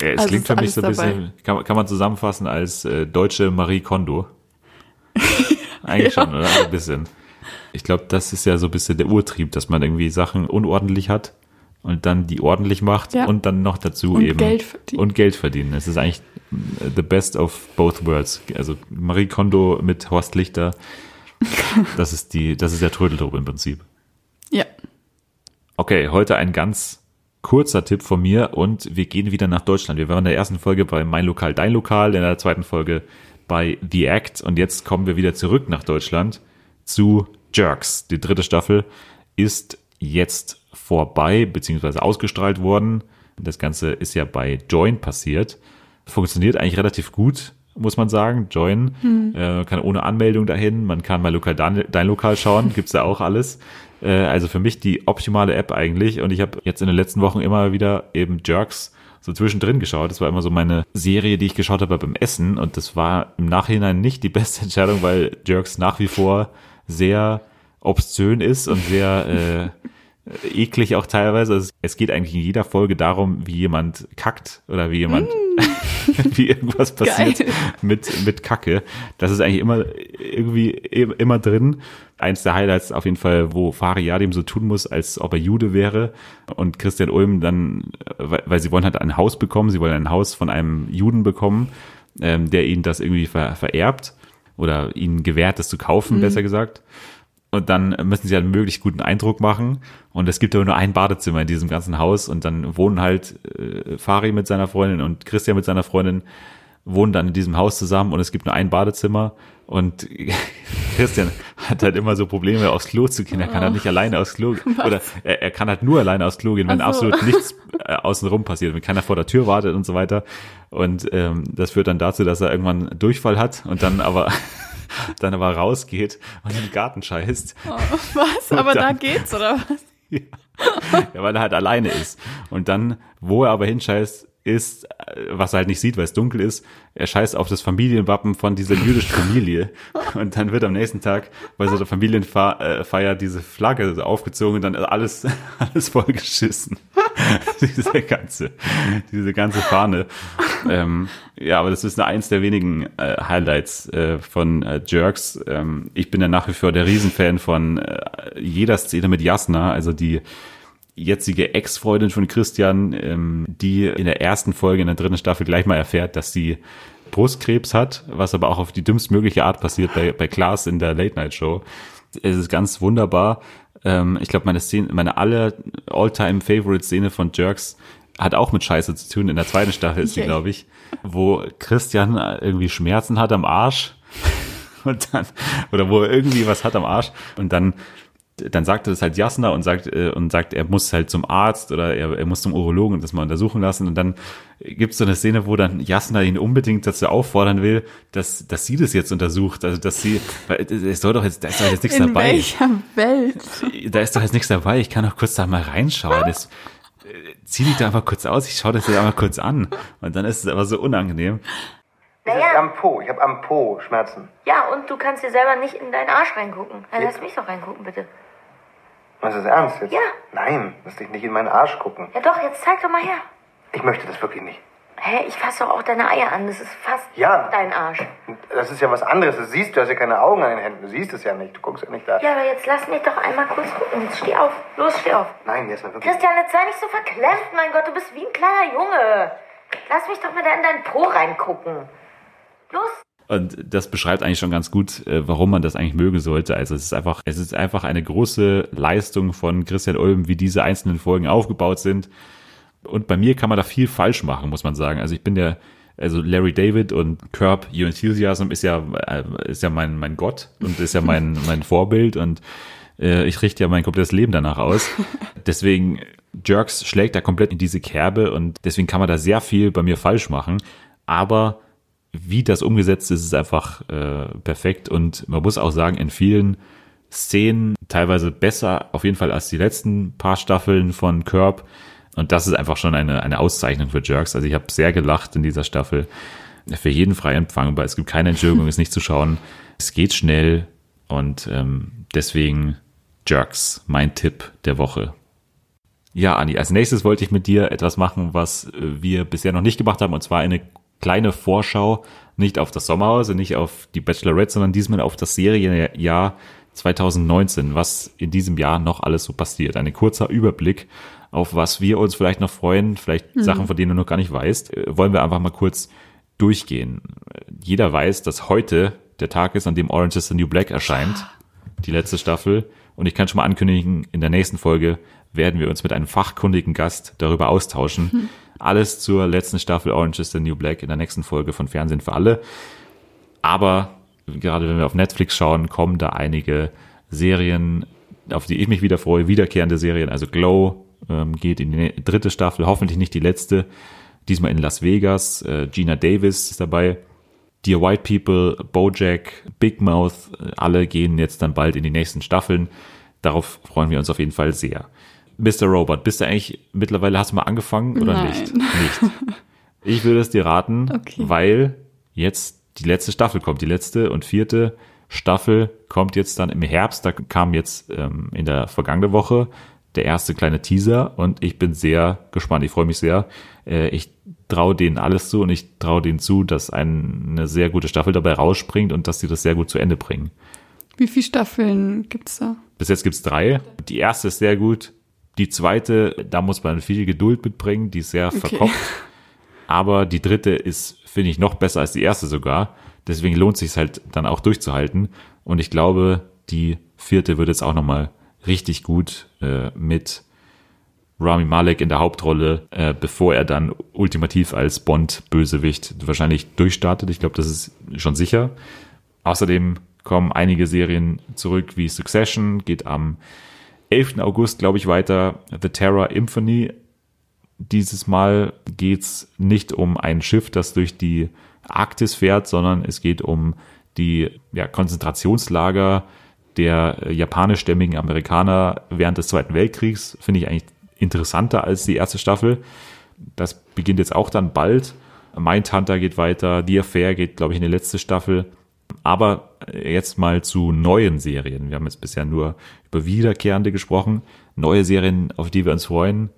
Ja, es Also klingt für mich so ein bisschen, kann, man- kann man zusammenfassen als äh, deutsche Marie Kondo. (laughs) Eigentlich Ja. schon, oder? Ein bisschen. Ich glaube, das ist ja so ein bisschen der Urtrieb, dass man irgendwie Sachen unordentlich hat und dann die ordentlich macht Ja. und dann noch dazu Und eben Geld verdient. und Geld verdienen. Es ist eigentlich the best of both worlds. Also Marie Kondo mit Horst Lichter. (laughs) Das ist die, das ist der Trödeltrupp im Prinzip. Ja. Okay, heute ein ganz kurzer Tipp von mir und wir gehen wieder nach Deutschland. Wir waren in der ersten Folge bei Mein Lokal, Dein Lokal, in der zweiten Folge bei The Act und jetzt kommen wir wieder zurück nach Deutschland zu Jerks. Die dritte Staffel ist jetzt vorbei, beziehungsweise ausgestrahlt worden. Das Ganze ist ja bei Join passiert. Funktioniert eigentlich relativ gut, muss man sagen. Join äh, kann ohne Anmeldung dahin, man kann mal lokal dein, dein Lokal schauen, (laughs) gibt's da auch alles. Äh, also für mich die optimale App eigentlich. Und ich habe jetzt in den letzten Wochen immer wieder eben Jerks so zwischendrin geschaut. Das war immer so meine Serie, die ich geschaut habe beim Essen. Und das war im Nachhinein nicht die beste (laughs) Entscheidung, weil Jerks nach wie vor sehr obszön ist und sehr äh, (laughs) eklig auch teilweise. Also es geht eigentlich in jeder Folge darum, wie jemand kackt oder wie jemand (laughs) wie irgendwas passiert Geil. mit, mit Kacke. Das ist eigentlich immer irgendwie im- immer drin. Eins der Highlights auf jeden Fall, wo Fari Yadim so tun muss, als ob er Jude wäre und Christian Ulm dann, weil, weil sie wollen halt ein Haus bekommen, sie wollen ein Haus von einem Juden bekommen, ähm, der ihnen das irgendwie ver, vererbt oder ihnen gewährt, das zu kaufen, besser gesagt. Und dann müssen sie halt einen möglichst guten Eindruck machen. Und es gibt aber nur ein Badezimmer in diesem ganzen Haus. Und dann wohnen halt äh, Fari mit seiner Freundin und Christian mit seiner Freundin wohnen dann in diesem Haus zusammen und es gibt nur ein Badezimmer. Und (laughs) Christian hat halt immer so Probleme, aufs Klo zu gehen. Er kann halt nicht alleine aufs Klo (laughs) gehen. Oder er, er kann halt nur alleine aufs Klo gehen, wenn so. absolut (laughs) nichts äh, außenrum passiert, wenn keiner vor der Tür wartet und so weiter. Und ähm, das führt dann dazu, dass er irgendwann Durchfall hat und dann aber dann aber rausgeht und in den Garten scheißt. Oh, was? Aber da dann- geht's, oder was? Ja, weil er halt alleine ist. Und dann, wo er aber hinscheißt, ist, äh, was er halt nicht sieht, weil es dunkel ist, er scheißt auf das Familienwappen von dieser jüdischen Familie. (laughs) Und dann wird am nächsten Tag bei so einer Familienfeier diese Flagge aufgezogen und dann alles, (laughs) alles vollgeschissen. (laughs) diese ganze, diese ganze Fahne. Ähm, ja, aber das ist eins der wenigen äh, Highlights äh, von äh, Jerks. Ähm, ich bin ja nach wie vor der Riesenfan von äh, jeder Szene mit Jasna, also die jetzige Ex-Freundin von Christian, ähm, die in der ersten Folge in der dritten Staffel gleich mal erfährt, dass sie Brustkrebs hat, was aber auch auf die dümmstmögliche Art passiert bei, bei Klaas in der Late-Night-Show. Es ist ganz wunderbar. Ähm, ich glaube, meine Szene, meine alle All-Time-Favorite-Szene von Jerks hat auch mit Scheiße zu tun. In der zweiten Staffel ist sie, glaube ich, wo Christian irgendwie Schmerzen hat am Arsch (laughs) und dann oder wo er irgendwie was hat am Arsch und dann dann sagt er das halt Jasna und sagt äh, und sagt, er muss halt zum Arzt oder er, er muss zum Urologen und das mal untersuchen lassen und dann gibt es so eine Szene, wo dann Jasna ihn unbedingt dazu auffordern will, dass dass sie das jetzt untersucht, also dass sie, weil es soll doch jetzt, da ist doch jetzt nichts In dabei, welcher Welt? da ist doch jetzt nichts dabei, ich kann doch kurz da mal reinschauen, das, äh, zieh dich da einfach kurz aus, ich schaue das jetzt einmal kurz an und dann ist es aber so unangenehm. Naja. am Po. Ich habe am Po Schmerzen. Ja, und du kannst dir selber nicht in deinen Arsch reingucken. Dann lass mich doch reingucken, bitte. Was ist das ernst jetzt? Ja. Nein, lass dich nicht in meinen Arsch gucken. Ja doch, jetzt zeig doch mal her. Ich möchte das wirklich nicht. Hä, ich fasse doch auch deine Eier an. Das ist fast Ja. dein Arsch. Das ist ja was anderes. Das siehst du, du hast ja keine Augen an den Händen. Du siehst es ja nicht. Du guckst ja nicht da. Ja, aber jetzt lass mich doch einmal kurz gucken. Jetzt steh auf. Los, steh auf. Nein, jetzt mal wirklich. Christian, jetzt sei nicht so verklemmt, mein Gott. Du bist wie ein kleiner Junge. Lass mich doch mal da in dein Po reingucken. Los. Und das beschreibt eigentlich schon ganz gut, äh, warum man das eigentlich mögen sollte. Also es ist einfach, es ist einfach eine große Leistung von Christian Ulm, wie diese einzelnen Folgen aufgebaut sind. Und bei mir kann man da viel falsch machen, muss man sagen. Also ich bin der, also Larry David und Curb Your Enthusiasm ist ja, äh, ist ja mein, mein Gott und ist ja mein, (laughs) mein Vorbild und äh, ich richte ja mein komplettes Leben danach aus. (laughs) Deswegen, Jerks schlägt da komplett in diese Kerbe und deswegen kann man da sehr viel bei mir falsch machen. Aber wie das umgesetzt ist, ist einfach äh, perfekt und man muss auch sagen, in vielen Szenen teilweise besser, auf jeden Fall als die letzten paar Staffeln von Curb. Und das ist einfach schon eine, eine Auszeichnung für Jerks. Also ich habe sehr gelacht in dieser Staffel. Für jeden frei empfangbar. Es gibt keine Entschuldigung, (laughs) es nicht zu schauen. Es geht schnell und ähm, deswegen Jerks, mein Tipp der Woche. Ja, Anni, als nächstes wollte ich mit dir etwas machen, was äh, wir bisher noch nicht gemacht haben, und zwar eine kleine Vorschau, nicht auf das Sommerhaus und nicht auf die Bachelorette, sondern diesmal auf das Serienjahr 2019, was in diesem Jahr noch alles so passiert. Ein kurzer Überblick, auf was wir uns vielleicht noch freuen, vielleicht Sachen, von denen du noch gar nicht weißt, äh, wollen wir einfach mal kurz durchgehen. Jeder weiß, dass heute der Tag ist, an dem Orange is the New Black erscheint, die letzte Staffel. Und ich kann schon mal ankündigen, in der nächsten Folge werden wir uns mit einem fachkundigen Gast darüber austauschen. Alles zur letzten Staffel Orange is the New Black in der nächsten Folge von Fernsehen für alle. Aber gerade wenn wir auf Netflix schauen, kommen da einige Serien, auf die ich mich wieder freue, wiederkehrende Serien. Also Glow ähm, geht in die dritte Staffel, hoffentlich nicht die letzte. Diesmal in Las Vegas. Äh, Gina Davis ist dabei. Dear White People, Bojack, Big Mouth, äh, alle gehen jetzt dann bald in die nächsten Staffeln. Darauf freuen wir uns auf jeden Fall sehr. Mr. Robot, bist du eigentlich mittlerweile, hast du mal angefangen oder Nein. nicht? Nicht. Ich würde es dir raten, Okay. weil jetzt die letzte Staffel kommt. Die letzte und vierte Staffel kommt jetzt dann im Herbst. Da kam jetzt ähm, in der vergangenen Woche der erste kleine Teaser und ich bin sehr gespannt. Ich freue mich sehr. Äh, ich traue denen alles zu und ich traue denen zu, dass ein, eine sehr gute Staffel dabei rausspringt und dass sie das sehr gut zu Ende bringen. Wie viele Staffeln gibt's da? Bis jetzt gibt's drei. Die erste ist sehr gut. Die zweite, da muss man viel Geduld mitbringen, die ist sehr Okay. verkopft. Aber die dritte ist, finde ich, noch besser als die erste sogar. Deswegen lohnt sich halt dann auch durchzuhalten. Und ich glaube, die vierte wird jetzt auch nochmal richtig gut äh, mit Rami Malek in der Hauptrolle, äh, bevor er dann ultimativ als Bond-Bösewicht wahrscheinlich durchstartet. Ich glaube, das ist schon sicher. Außerdem kommen einige Serien zurück wie Succession, geht am 11. August, glaube ich, weiter. The Terror Infamy. Dieses Mal geht's nicht um ein Schiff, das durch die Arktis fährt, sondern es geht um die ja, Konzentrationslager der japanischstämmigen Amerikaner während des Zweiten Weltkriegs. Finde ich eigentlich interessanter als die erste Staffel. Das beginnt jetzt auch dann bald. Mindhunter geht weiter, The Affair geht, glaube ich, in die letzte Staffel. Aber jetzt mal zu neuen Serien. Wir haben jetzt bisher nur über wiederkehrende gesprochen. Neue Serien, auf die wir uns freuen.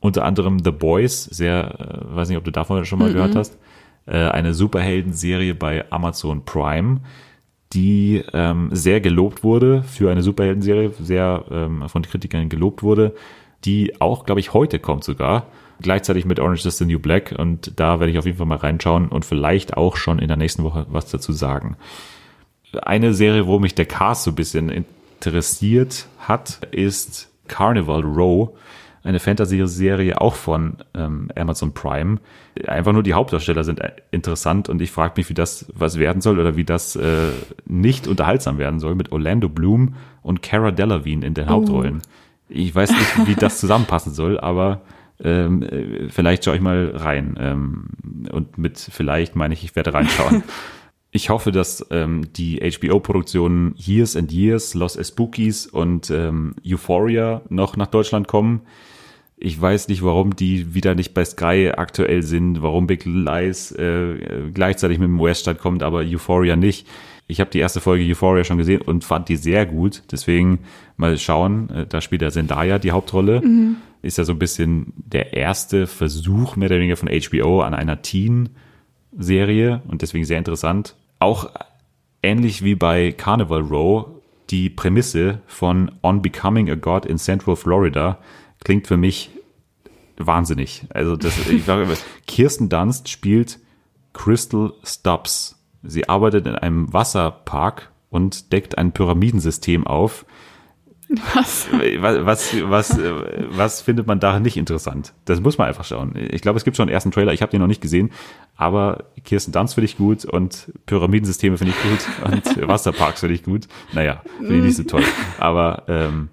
Unter anderem The Boys, sehr, äh, weiß nicht, ob du davon schon mal gehört hast. Äh, eine Superhelden-Serie bei Amazon Prime, die ähm, sehr gelobt wurde für eine Superhelden-Serie, sehr ähm, von Kritikern gelobt wurde, die auch, glaube ich, heute kommt sogar. Gleichzeitig mit Orange is the New Black und da werde ich auf jeden Fall mal reinschauen und vielleicht auch schon in der nächsten Woche was dazu sagen. Eine Serie, wo mich der Cast so ein bisschen interessiert hat, ist Carnival Row, eine Fantasy-Serie auch von ähm, Amazon Prime. Einfach nur die Hauptdarsteller sind äh, interessant und ich frage mich, wie das was werden soll oder wie das äh, nicht unterhaltsam werden soll mit Orlando Bloom und Cara Delevingne in den Hauptrollen. Ich weiß nicht, wie das zusammenpassen soll, aber ähm, äh, vielleicht schaue ich mal rein. Ähm, und mit vielleicht meine ich, ich werde reinschauen. (laughs) Ich hoffe, dass ähm, die HBO-Produktionen Years and Years, Los Espookies und ähm, Euphoria noch nach Deutschland kommen. Ich weiß nicht, warum die wieder nicht bei Sky aktuell sind, warum Big Little Lies äh, gleichzeitig mit dem US-Stadt kommt, aber Euphoria nicht. Ich habe die erste Folge Euphoria schon gesehen und fand die sehr gut. Deswegen mal schauen. Äh, Da spielt der Zendaya die Hauptrolle. Ist ja so ein bisschen der erste Versuch mehr oder weniger von HBO an einer Teen-Serie und deswegen sehr interessant. Auch ähnlich wie bei Carnival Row die Prämisse von On Becoming a God in Central Florida klingt für mich wahnsinnig. Also das, (laughs) ich immer, Kirsten Dunst spielt Crystal Stubbs. Sie arbeitet in einem Wasserpark und deckt ein Pyramidensystem auf. Was? Was, was, was, was findet man darin nicht interessant? Das muss man einfach schauen. Ich glaube, es gibt schon einen ersten Trailer, ich habe den noch nicht gesehen, aber Kirsten Dunst finde ich gut und Pyramidensysteme finde ich gut (laughs) und Wasserparks finde ich gut. Naja, finde ich nicht so toll. Aber ähm,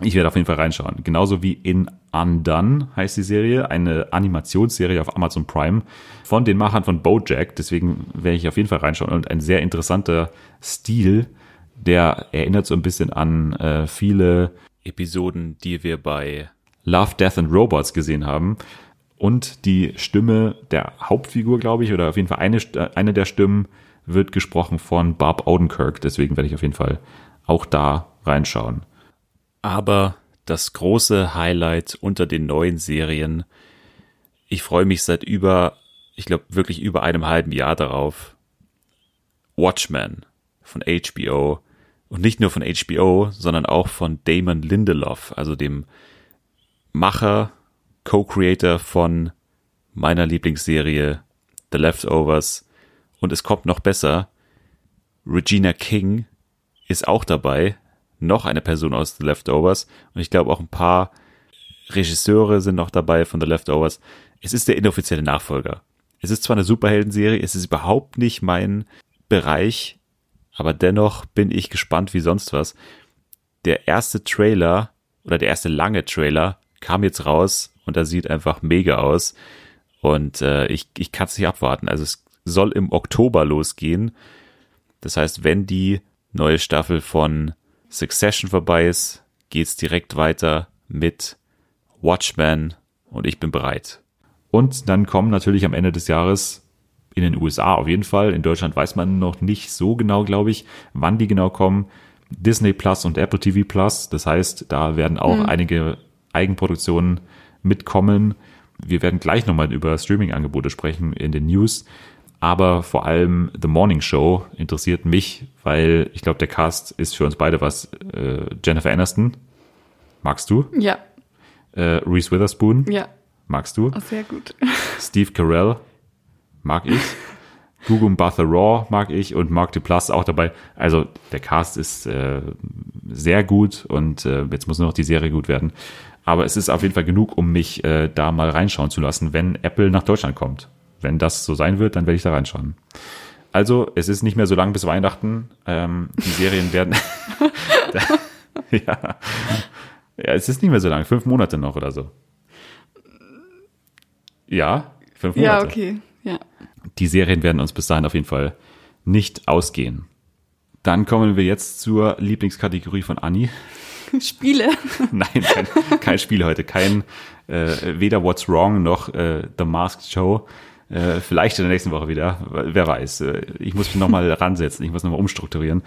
ich werde auf jeden Fall reinschauen. Genauso wie in Undone heißt die Serie, eine Animationsserie auf Amazon Prime von den Machern von BoJack. Deswegen werde ich auf jeden Fall reinschauen und ein sehr interessanter Stil, der erinnert so ein bisschen an äh, viele Episoden, die wir bei Love, Death and Robots gesehen haben. Und die Stimme der Hauptfigur, glaube ich, oder auf jeden Fall eine, St- eine der Stimmen wird gesprochen von Bob Odenkirk. Deswegen werde ich auf jeden Fall auch da reinschauen. Aber das große Highlight unter den neuen Serien, ich freue mich seit über, ich glaube wirklich über einem halben Jahr darauf. Watchmen von HBO und nicht nur von HBO, sondern auch von Damon Lindelof, also dem Macher, Co-Creator von meiner Lieblingsserie The Leftovers und es kommt noch besser. Regina King ist auch dabei, noch eine Person aus The Leftovers und ich glaube auch ein paar Regisseure sind noch dabei von The Leftovers. Es ist der inoffizielle Nachfolger. Es ist zwar eine Superheldenserie, es ist überhaupt nicht mein Bereich, aber dennoch bin ich gespannt wie sonst was. Der erste Trailer oder der erste lange Trailer kam jetzt raus und er sieht einfach mega aus und äh, ich, ich kann es nicht abwarten. Also es soll im Oktober losgehen. Das heißt, wenn die neue Staffel von Succession vorbei ist, geht's direkt weiter mit Watchmen und ich bin bereit. Und dann kommen natürlich am Ende des Jahres in den USA auf jeden Fall. In Deutschland weiß man noch nicht so genau, glaube ich, wann die genau kommen. Disney Plus und Apple TV Plus. Das heißt, da werden auch einige Eigenproduktionen mitkommen. Wir werden gleich nochmal über Streaming-Angebote sprechen in den News. Aber vor allem The Morning Show interessiert mich, weil ich glaube, der Cast ist für uns beide was. Äh, Jennifer Aniston, magst du? Ja, Äh, Reese Witherspoon, ja, magst du? oh, sehr gut. (laughs) Steve Carell mag ich. Gugum Buther Raw mag ich und Mark Duplass auch dabei. Also der Cast ist äh, sehr gut und äh, jetzt muss nur noch die Serie gut werden. Aber es ist auf jeden Fall genug, um mich äh, da mal reinschauen zu lassen, wenn Apple nach Deutschland kommt. Wenn das so sein wird, dann werde ich da reinschauen. Also es ist nicht mehr so lang bis Weihnachten. Ähm, die Serien werden... (laughs) ja. ja, es ist nicht mehr so lang. Fünf Monate noch oder so. Ja, fünf Monate Ja, okay, ja. die Serien werden uns bis dahin auf jeden Fall nicht ausgehen. Dann kommen wir jetzt zur Lieblingskategorie von Anni. (laughs) Spiele. (laughs) Nein, kein, kein Spiel heute, kein äh, weder What's Wrong noch äh, The Masked Show. Äh, vielleicht in der nächsten Woche wieder, wer weiß. Äh, ich muss mich nochmal (laughs) ransetzen, ich muss nochmal umstrukturieren.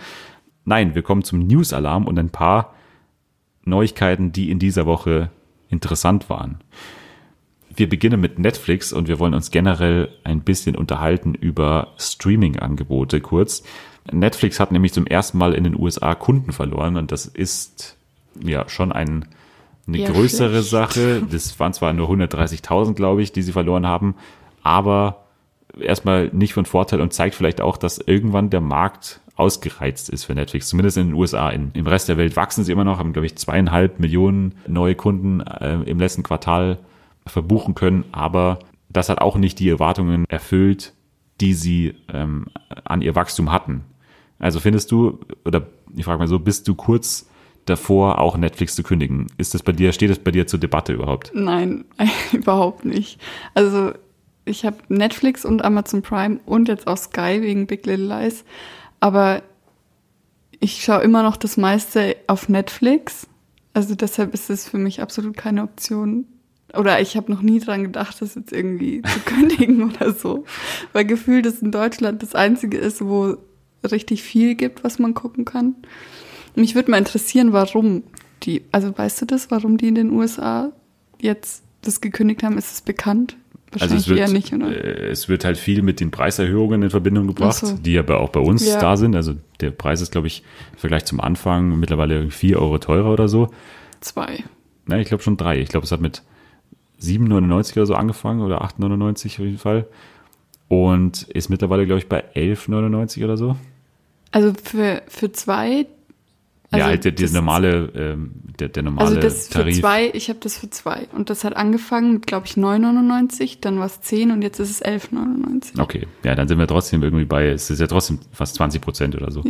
Nein, wir kommen zum News-Alarm und ein paar Neuigkeiten, die in dieser Woche interessant waren. Wir beginnen mit Netflix und wir wollen uns generell ein bisschen unterhalten über Streaming-Angebote kurz. Netflix hat nämlich zum ersten Mal in den USA Kunden verloren und das ist ja schon ein, eine Ja, größere schlecht. Sache. Das waren zwar nur 130.000, glaube ich, die sie verloren haben, aber erstmal nicht von Vorteil und zeigt vielleicht auch, dass irgendwann der Markt ausgereizt ist für Netflix, zumindest in den USA. In, Im Rest der Welt wachsen sie immer noch, haben, glaube ich, zweieinhalb Millionen neue Kunden äh, im letzten Quartal verbuchen können, aber das hat auch nicht die Erwartungen erfüllt, die sie ähm, an ihr Wachstum hatten. Also findest du, oder ich frage mal so, bist du kurz davor, auch Netflix zu kündigen? Ist das bei dir, steht das bei dir zur Debatte überhaupt? Nein, (laughs) überhaupt nicht. Also ich habe Netflix und Amazon Prime und jetzt auch Sky wegen Big Little Lies. Aber ich schaue immer noch das meiste auf Netflix. Also deshalb ist es für mich absolut keine Option. Oder ich habe noch nie dran gedacht, das jetzt irgendwie (laughs) zu kündigen oder so. Weil gefühlt es in Deutschland das Einzige ist, wo richtig viel gibt, was man gucken kann. Mich würde mal interessieren, warum die, also weißt du das, warum die in den USA jetzt das gekündigt haben? Ist es bekannt? Also es Wahrscheinlich wird, eher nicht, oder? äh, es wird halt viel mit den Preiserhöhungen in Verbindung gebracht, Ach so. die aber auch bei uns Ja. da sind. Also der Preis ist, glaube ich, im Vergleich zum Anfang mittlerweile 4 Euro teurer oder so. Zwei. Na, ich glaube schon drei. Ich glaube, es hat mit 7,99 oder so angefangen oder 8,99 auf jeden Fall. Und ist mittlerweile, glaube ich, bei 11,99 oder so. Also für, für zwei. Also ja, halt der, der normale, ähm, der, der normale Also das für Tarif. zwei, ich habe das für zwei. Und das hat angefangen mit, glaube ich, 9,99, dann war es 10 und jetzt ist es 11,99. Okay, ja, dann sind wir trotzdem irgendwie bei, es ist ja trotzdem fast 20 Prozent oder so.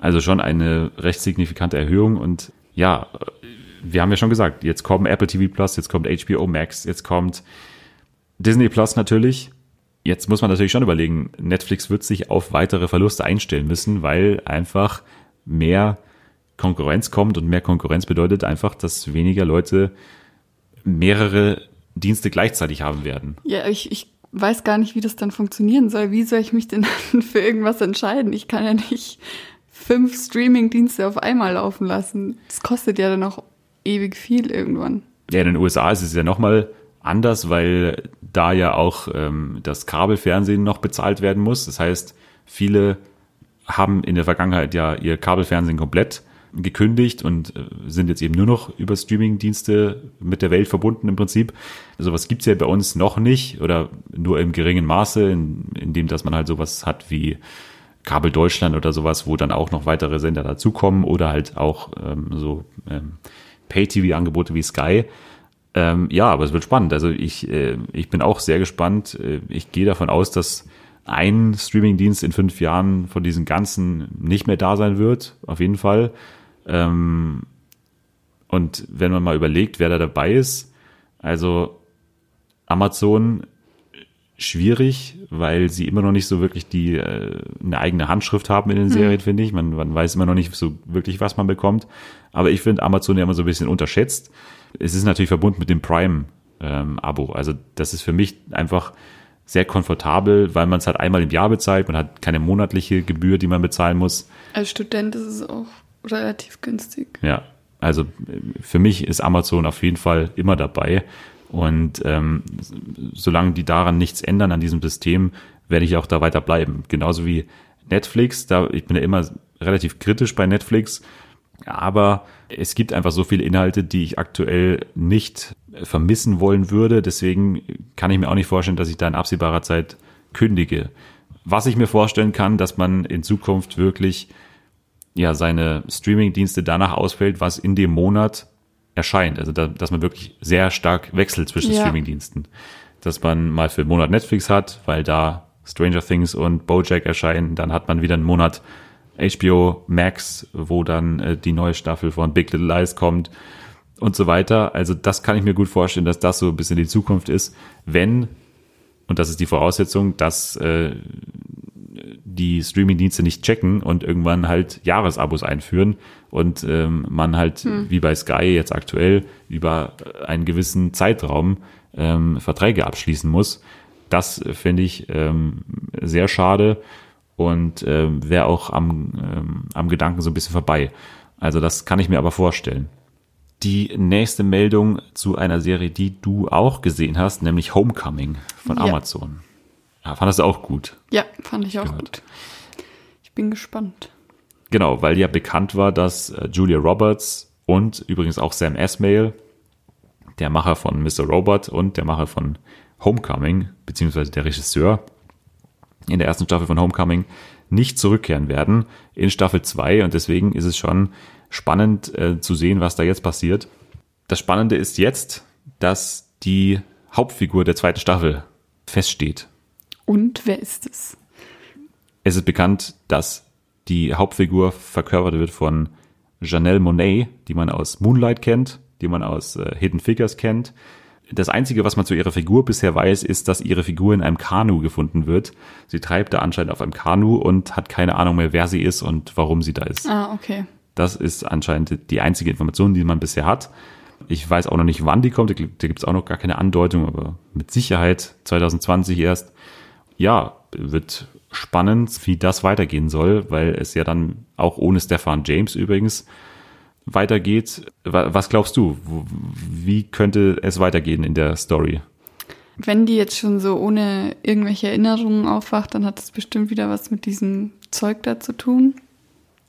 Also schon eine recht signifikante Erhöhung und ja, wir haben ja schon gesagt, jetzt kommen Apple TV Plus, jetzt kommt HBO Max, jetzt kommt Disney Plus natürlich. Jetzt muss man natürlich schon überlegen, Netflix wird sich auf weitere Verluste einstellen müssen, weil einfach mehr Konkurrenz kommt und mehr Konkurrenz bedeutet einfach, dass weniger Leute mehrere Dienste gleichzeitig haben werden. Ja, ich, ich weiß gar nicht, wie das dann funktionieren soll. Wie soll ich mich denn (laughs) für irgendwas entscheiden? Ich kann ja nicht fünf Streaming-Dienste auf einmal laufen lassen. Das kostet ja dann auch ewig viel irgendwann. Ja, in den USA ist es ja nochmal anders, weil da ja auch ähm, das Kabelfernsehen noch bezahlt werden muss. Das heißt, viele haben in der Vergangenheit ja ihr Kabelfernsehen komplett gekündigt und äh, sind jetzt eben nur noch über Streamingdienste mit der Welt verbunden im Prinzip. Sowas gibt's ja bei uns noch nicht oder nur im geringen Maße, in, in dem, dass man halt sowas hat wie Kabel Deutschland oder sowas, wo dann auch noch weitere Sender dazukommen oder halt auch ähm, so ähm, Pay-TV-Angebote wie Sky. Ähm, ja, aber es wird spannend. Also ich, äh, ich bin auch sehr gespannt. Äh, ich gehe davon aus, dass ein Streamingdienst in fünf Jahren von diesen ganzen nicht mehr da sein wird, auf jeden Fall. Ähm, und wenn man mal überlegt, wer da dabei ist, also Amazon schwierig, weil sie immer noch nicht so wirklich die äh, eine eigene Handschrift haben in den Serien, finde ich. Man, man weiß immer noch nicht so wirklich, was man bekommt. Aber ich finde Amazon ja immer so ein bisschen unterschätzt. Es ist natürlich verbunden mit dem Prime-Abo. also das ist für mich einfach sehr komfortabel, weil man es halt einmal im Jahr bezahlt. Man hat keine monatliche Gebühr, die man bezahlen muss. Als Student ist es auch relativ günstig. Ja, also äh, für mich ist Amazon auf jeden Fall immer dabei. Und ähm, solange die daran nichts ändern an diesem System, werde ich auch da weiter bleiben. Genauso wie Netflix. Da ich bin ja immer relativ kritisch bei Netflix, aber es gibt einfach so viele Inhalte, die ich aktuell nicht vermissen wollen würde. Deswegen kann ich mir auch nicht vorstellen, dass ich da in absehbarer Zeit kündige. Was ich mir vorstellen kann, dass man in Zukunft wirklich ja seine Streaming-Dienste danach ausfällt, was in dem Monat erscheint. Also da, dass man wirklich sehr stark wechselt zwischen Ja. Streaming-Diensten. Dass man mal für einen Monat Netflix hat, weil da Stranger Things und Bojack erscheinen. Dann hat man wieder einen Monat HBO Max, wo dann äh, die neue Staffel von Big Little Lies kommt und so weiter. Also das kann ich mir gut vorstellen, dass das so ein bisschen die Zukunft ist, wenn, und das ist die Voraussetzung, dass äh, die Streaming-Dienste nicht checken und irgendwann halt Jahresabos einführen und ähm, man halt wie bei Sky jetzt aktuell über einen gewissen Zeitraum ähm, Verträge abschließen muss. Das finde ich ähm, sehr schade und ähm, wäre auch am, ähm, am Gedanken so ein bisschen vorbei. Also das kann ich mir aber vorstellen. Die nächste Meldung zu einer Serie, die du auch gesehen hast, nämlich Homecoming von Ja. Amazon. Ja, fandest du auch gut. Ja, fand ich auch Gehört. gut. Ich bin gespannt. Genau, weil ja bekannt war, dass äh, Julia Roberts und übrigens auch Sam Esmail, der Macher von Mr. Robot und der Macher von Homecoming, beziehungsweise der Regisseur in der ersten Staffel von Homecoming, nicht zurückkehren werden in Staffel 2 und deswegen ist es schon spannend äh, zu sehen, was da jetzt passiert. Das Spannende ist jetzt, dass die Hauptfigur der zweiten Staffel feststeht. Und wer ist es? Es ist bekannt, dass die Hauptfigur verkörpert wird von Janelle Monet, die man aus Moonlight kennt, die man aus äh, Hidden Figures kennt. Das Einzige, was man zu ihrer Figur bisher weiß, ist, dass ihre Figur in einem Kanu gefunden wird. Sie treibt da anscheinend auf einem Kanu und hat keine Ahnung mehr, wer sie ist und warum sie da ist. Ah, okay. Das ist anscheinend die einzige Information, die man bisher hat. Ich weiß auch noch nicht, wann die kommt. Da gibt es auch noch gar keine Andeutung, aber mit Sicherheit 2020 erst. Ja, wird spannend, wie das weitergehen soll, weil es ja dann auch ohne Stefan James übrigens weitergeht. Wa- Was glaubst du? Wie könnte es weitergehen in der Story? Wenn die jetzt schon so ohne irgendwelche Erinnerungen aufwacht, dann hat das bestimmt wieder was mit diesem Zeug da zu tun.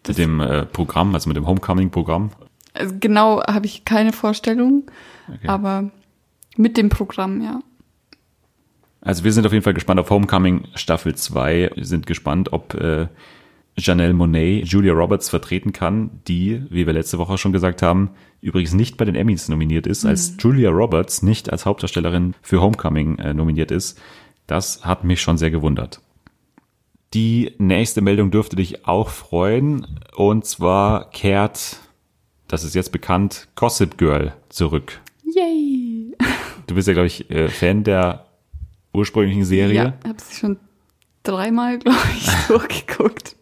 Mit dem äh, Programm, also mit dem Homecoming-Programm? Also genau habe ich keine Vorstellung, Okay. aber mit dem Programm, ja. Also wir sind auf jeden Fall gespannt auf Homecoming Staffel 2. Wir sind gespannt, ob äh, Janelle Monet Julia Roberts vertreten kann, die, wie wir letzte Woche schon gesagt haben, übrigens nicht bei den Emmys nominiert ist, als Julia Roberts nicht als Hauptdarstellerin für Homecoming äh, nominiert ist. Das hat mich schon sehr gewundert. Die nächste Meldung dürfte dich auch freuen. Und zwar kehrt, das ist jetzt bekannt, Gossip Girl zurück. Yay! Du bist ja, glaube ich, äh, Fan der ursprünglichen Serie. Ja, habe sie schon dreimal, glaube ich, (laughs) durchgeguckt.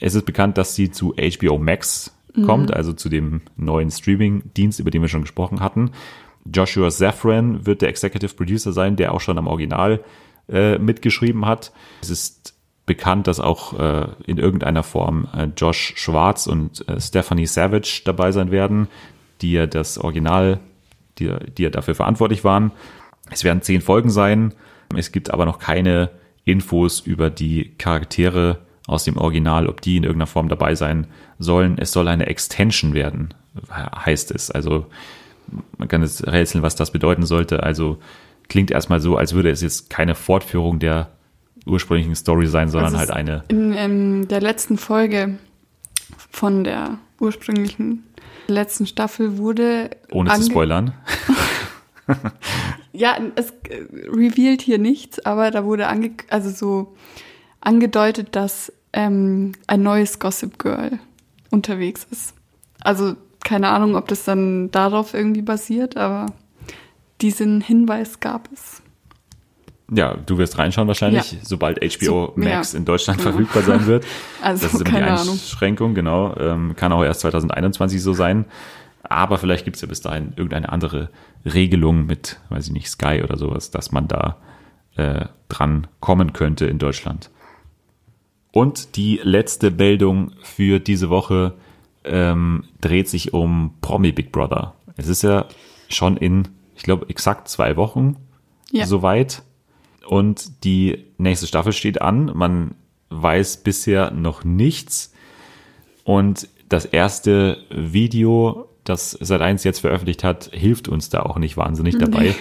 Es ist bekannt, dass sie zu HBO Max kommt, also zu dem neuen Streaming-Dienst, über den wir schon gesprochen hatten. Joshua Safran wird der Executive Producer sein, der auch schon am Original äh, mitgeschrieben hat. Es ist bekannt, dass auch äh, in irgendeiner Form äh, Josh Schwarz und äh, Stephanie Savage dabei sein werden, die ja das Original, die, die ja dafür verantwortlich waren. Es werden zehn Folgen sein. Es gibt aber noch keine Infos über die Charaktere aus dem Original, ob die in irgendeiner Form dabei sein sollen. Es soll eine Extension werden, heißt es. Also man kann jetzt rätseln, was das bedeuten sollte. Also klingt erstmal so, als würde es jetzt keine Fortführung der ursprünglichen Story sein, sondern Also halt eine. In ähm, der letzten Folge von der ursprünglichen letzten Staffel wurde. Ohne zu spoilern. (laughs) Ja, es äh, revealed hier nichts, aber da wurde ange also so angedeutet, dass ähm, ein neues Gossip Girl unterwegs ist. Also keine Ahnung, ob das dann darauf irgendwie basiert, aber diesen Hinweis gab es. Ja, du wirst reinschauen wahrscheinlich, Ja. sobald HBO So, Max ja. in Deutschland Ja. verfügbar sein wird. (laughs) Also das ist immer die keine Ahnung. Einschränkung, genau. Ähm, kann auch erst 2021 so sein. Aber vielleicht gibt es ja bis dahin irgendeine andere Regelung mit, weiß ich nicht, Sky oder sowas, dass man da äh, dran kommen könnte in Deutschland. Und die letzte Meldung für diese Woche ähm, dreht sich um Promi Big Brother. Es ist ja schon in, ich glaube, exakt zwei Wochen Ja. soweit. Und die nächste Staffel steht an. Man weiß bisher noch nichts. Und das erste Video, das Sat1 jetzt veröffentlicht hat, hilft uns da auch nicht wahnsinnig dabei. Nee.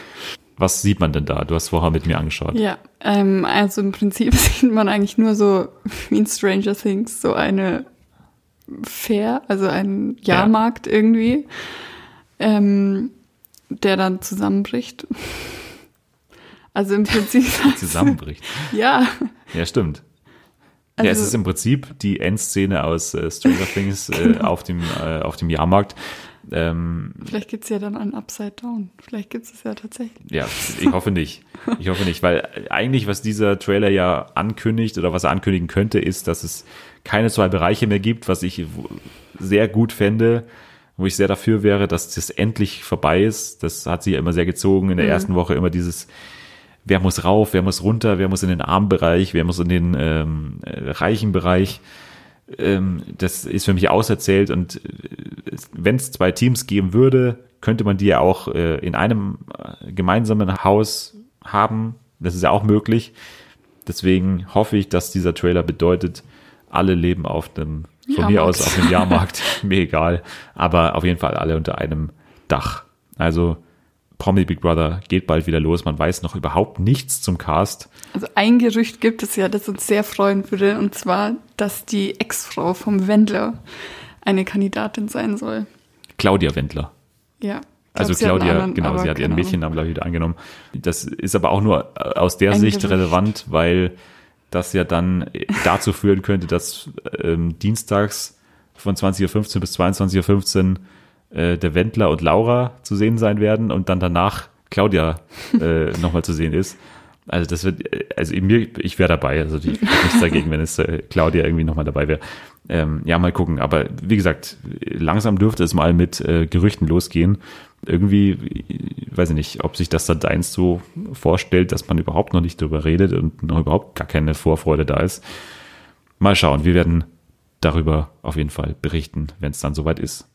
Was sieht man denn da? Du hast vorher mit mir angeschaut. Ja, ähm, also im Prinzip (laughs) sieht man eigentlich nur so wie in Stranger Things so eine Fair, also einen Jahrmarkt irgendwie, ähm, der dann zusammenbricht. Also im Prinzip (laughs) Zusammenbricht. ja, Ja, stimmt. also ja, es ist im Prinzip die Endszene aus äh, Stranger Things äh, auf, dem, äh, auf dem Jahrmarkt. Ähm, vielleicht gibt's ja dann einen Upside Down. Vielleicht gibt's es ja tatsächlich. ja, ich hoffe nicht. Ich hoffe nicht, weil eigentlich, was dieser Trailer ja ankündigt oder was er ankündigen könnte, ist, dass es keine zwei Bereiche mehr gibt, was ich sehr gut fände, wo ich sehr dafür wäre, dass das endlich vorbei ist. Das hat sie ja immer sehr gezogen in der ersten Woche, immer dieses, wer muss rauf, wer muss runter, wer muss in den armen Bereich, wer muss in den ähm, äh, reichen Bereich. Ähm, das ist für mich auserzählt und wenn es zwei Teams geben würde, könnte man die ja auch äh, in einem äh, gemeinsamen Haus haben. Das ist ja auch möglich. Deswegen hoffe ich, dass dieser Trailer bedeutet, alle leben auf dem, von mir Jahrmarkt. aus auf dem Jahrmarkt, (laughs) mir egal, aber auf jeden Fall alle unter einem Dach. Also Promi Big Brother geht bald wieder los. Man weiß noch überhaupt nichts zum Cast. Also ein Gerücht gibt es ja, das uns sehr freuen würde, und zwar, dass die Ex-Frau vom Wendler eine Kandidatin sein soll. Claudia Wendler. Ja. Also Claudia, anderen, genau, sie hat ihren. Mädchennamen, glaube ich, wieder angenommen. Das ist aber auch nur äh, aus der Ein Sicht Gerücht. relevant, weil das ja dann dazu führen könnte, dass ähm, dienstags von 20.15 Uhr bis 22.15 Uhr äh, der Wendler und Laura zu sehen sein werden und dann danach Claudia äh, (laughs) nochmal zu sehen ist. Also das wird, äh, also mir, ich wäre dabei, also ich hätte nichts dagegen, wenn es äh, Claudia irgendwie nochmal dabei wäre. Ähm, ja, mal gucken. Aber wie gesagt, langsam dürfte es mal mit äh, Gerüchten losgehen. Irgendwie, ich weiß ich nicht, ob sich das da deins so vorstellt, dass man überhaupt noch nicht drüber redet und noch überhaupt gar keine Vorfreude da ist. Mal schauen, wir werden darüber auf jeden Fall berichten, wenn es dann soweit ist.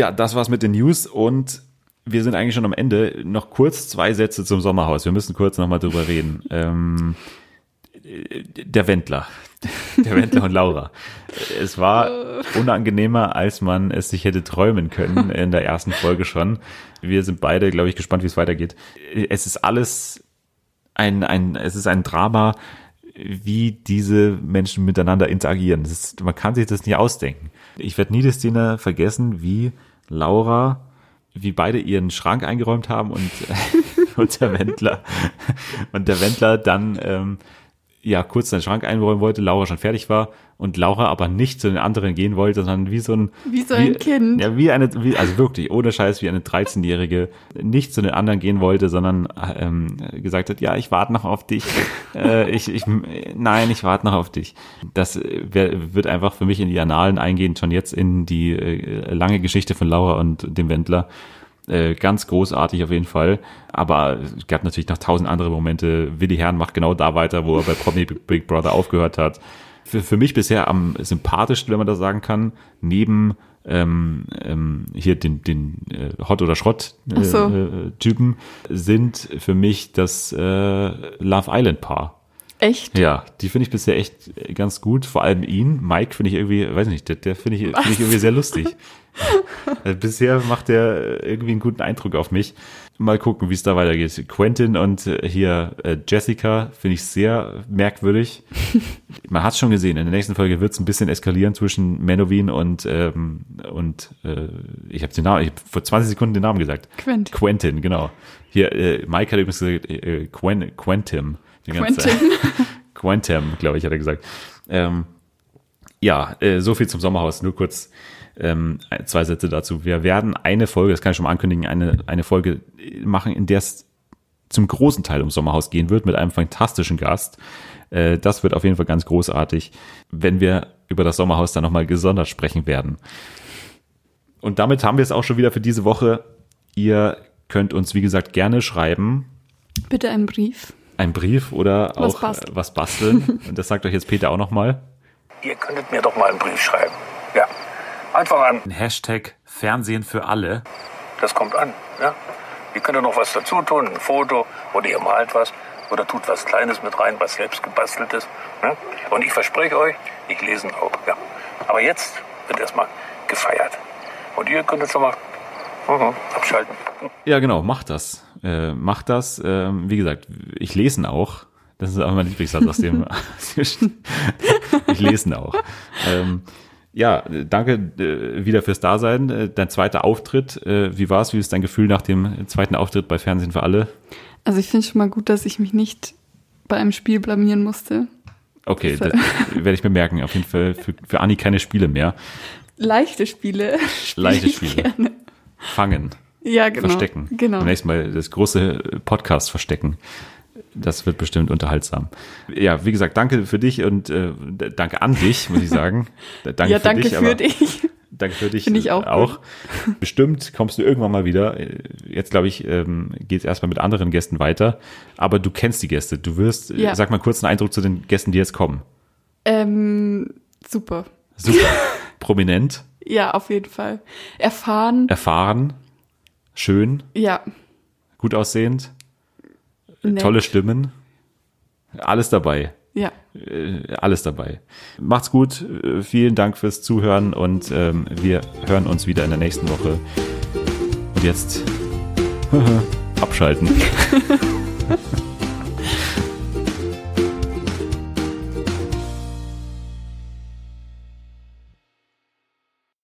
Ja, das war's mit den News und wir sind eigentlich schon am Ende. Noch kurz zwei Sätze zum Sommerhaus. Wir müssen kurz nochmal drüber reden. (laughs) Ähm, der Wendler. Der Wendler und Laura. Es war (laughs) unangenehmer, als man es sich hätte träumen können in der ersten Folge schon. Wir sind beide, glaube ich, gespannt, wie es weitergeht. Es ist alles ein, ein, es ist ein Drama, wie diese Menschen miteinander interagieren. Das ist, man kann sich das nicht ausdenken. Ich werde nie die Szene vergessen, wie Laura, wie beide ihren Schrank eingeräumt haben und, (laughs) und der Wendler und der Wendler dann ähm, ja kurz seinen Schrank einräumen wollte, Laura schon fertig war und Laura aber nicht zu den anderen gehen wollte, sondern wie so ein Wie so ein Kind. Ja, wie eine, wie, also wirklich, ohne Scheiß, wie eine 13-Jährige nicht zu den anderen gehen wollte, sondern ähm, gesagt hat, ja, ich warte noch auf dich. (laughs) äh, ich, ich, nein, ich warte noch auf dich. Das äh, wär, wird einfach für mich in die Annalen eingehen, schon jetzt in die äh, lange Geschichte von Laura und dem Wendler. Äh, ganz großartig auf jeden Fall. Aber es gab natürlich noch tausend andere Momente. Willi Herrn macht genau da weiter, wo er bei Promi Big Brother aufgehört hat. Für, für mich bisher am sympathischsten, wenn man das sagen kann, neben ähm, ähm, hier den, den äh, Hot oder Schrott äh, so. äh, Typen sind für mich das äh, Love Island Paar. Echt? Ja, die finde ich bisher echt ganz gut. Vor allem ihn. Mike finde ich irgendwie, weiß nicht, der, der finde ich, finde ich irgendwie sehr lustig. (laughs) Also bisher macht er irgendwie einen guten Eindruck auf mich. Mal gucken, wie es da weitergeht. Quentin und äh, hier äh, Jessica finde ich sehr merkwürdig. (laughs) Man hat schon gesehen, in der nächsten Folge wird es ein bisschen eskalieren zwischen Menowin und, ähm, und äh, ich habe den Namen, ich hab vor 20 Sekunden den Namen gesagt. Quentin. Quentin, genau. Hier, äh, Mike hat übrigens gesagt, äh, Quen, Zeit. Quentin. Quentin, (laughs) glaube ich, hat er gesagt. Ähm, ja, äh, so viel zum Sommerhaus. Nur kurz ähm, zwei Sätze dazu. Wir werden eine Folge, das kann ich schon mal ankündigen, eine, eine Folge machen, in der es zum großen Teil ums Sommerhaus gehen wird, mit einem fantastischen Gast. Äh, das wird auf jeden Fall ganz großartig, wenn wir über das Sommerhaus dann nochmal gesondert sprechen werden. Und damit haben wir es auch schon wieder für diese Woche. Ihr könnt uns, wie gesagt, gerne schreiben, Bitte einen Brief. einen Brief oder Was auch basteln. äh, was basteln. Und das sagt euch jetzt Peter auch nochmal. Ihr könntet mir doch mal einen Brief schreiben. Ja. Einfach an. Hashtag Fernsehen für alle. Das kommt an. Ja? Ihr könnt ja noch was dazu tun, ein Foto oder ihr malt was oder tut was Kleines mit rein, was selbst gebastelt ist. Ne? Und ich verspreche euch, ich lese ihn auch. Ja. Aber jetzt wird erstmal gefeiert. Und ihr könnt jetzt schon mal mhm, abschalten. Ja, genau, macht das. Äh, macht das. Ähm, wie gesagt, ich lese ihn auch. Das ist auch mein Lieblingssatz aus dem. (laughs) (laughs) ich lese ihn auch. Ähm, ja, danke äh, wieder fürs Dasein. Äh, Dein zweiter Auftritt, äh, wie war's? Wie ist dein Gefühl nach dem zweiten Auftritt bei Fernsehen für alle? Also ich finde schon mal gut, dass ich mich nicht bei einem Spiel blamieren musste. Okay, das (laughs) werde ich mir merken. Auf jeden Fall für, für Anni keine Spiele mehr. Leichte Spiele. Leichte ich Spiele. Gerne. Fangen, Ja, genau. verstecken. Genau. Beim nächsten Mal das große Podcast verstecken. Das wird bestimmt unterhaltsam. Ja, wie gesagt, danke für dich und äh, danke an dich, muss ich sagen. (laughs) Danke ja, danke für aber- dich. Danke für dich. Finde ich auch auch. (laughs) Bestimmt kommst du irgendwann mal wieder. Jetzt, glaube ich, ähm, geht es erstmal mit anderen Gästen weiter. Aber du kennst die Gäste. Du wirst, äh, Ja. sag mal kurz einen Eindruck zu den Gästen, die jetzt kommen. Ähm, super. Super. (laughs) Prominent, Ja, auf jeden Fall. Erfahren. erfahren, schön, Ja. gut aussehend, Nett. tolle Stimmen. Alles dabei. Ja. Äh, alles dabei. Macht's gut. Äh, Vielen Dank fürs Zuhören und ähm, wir hören uns wieder in der nächsten Woche. Und jetzt (laughs) abschalten. (laughs)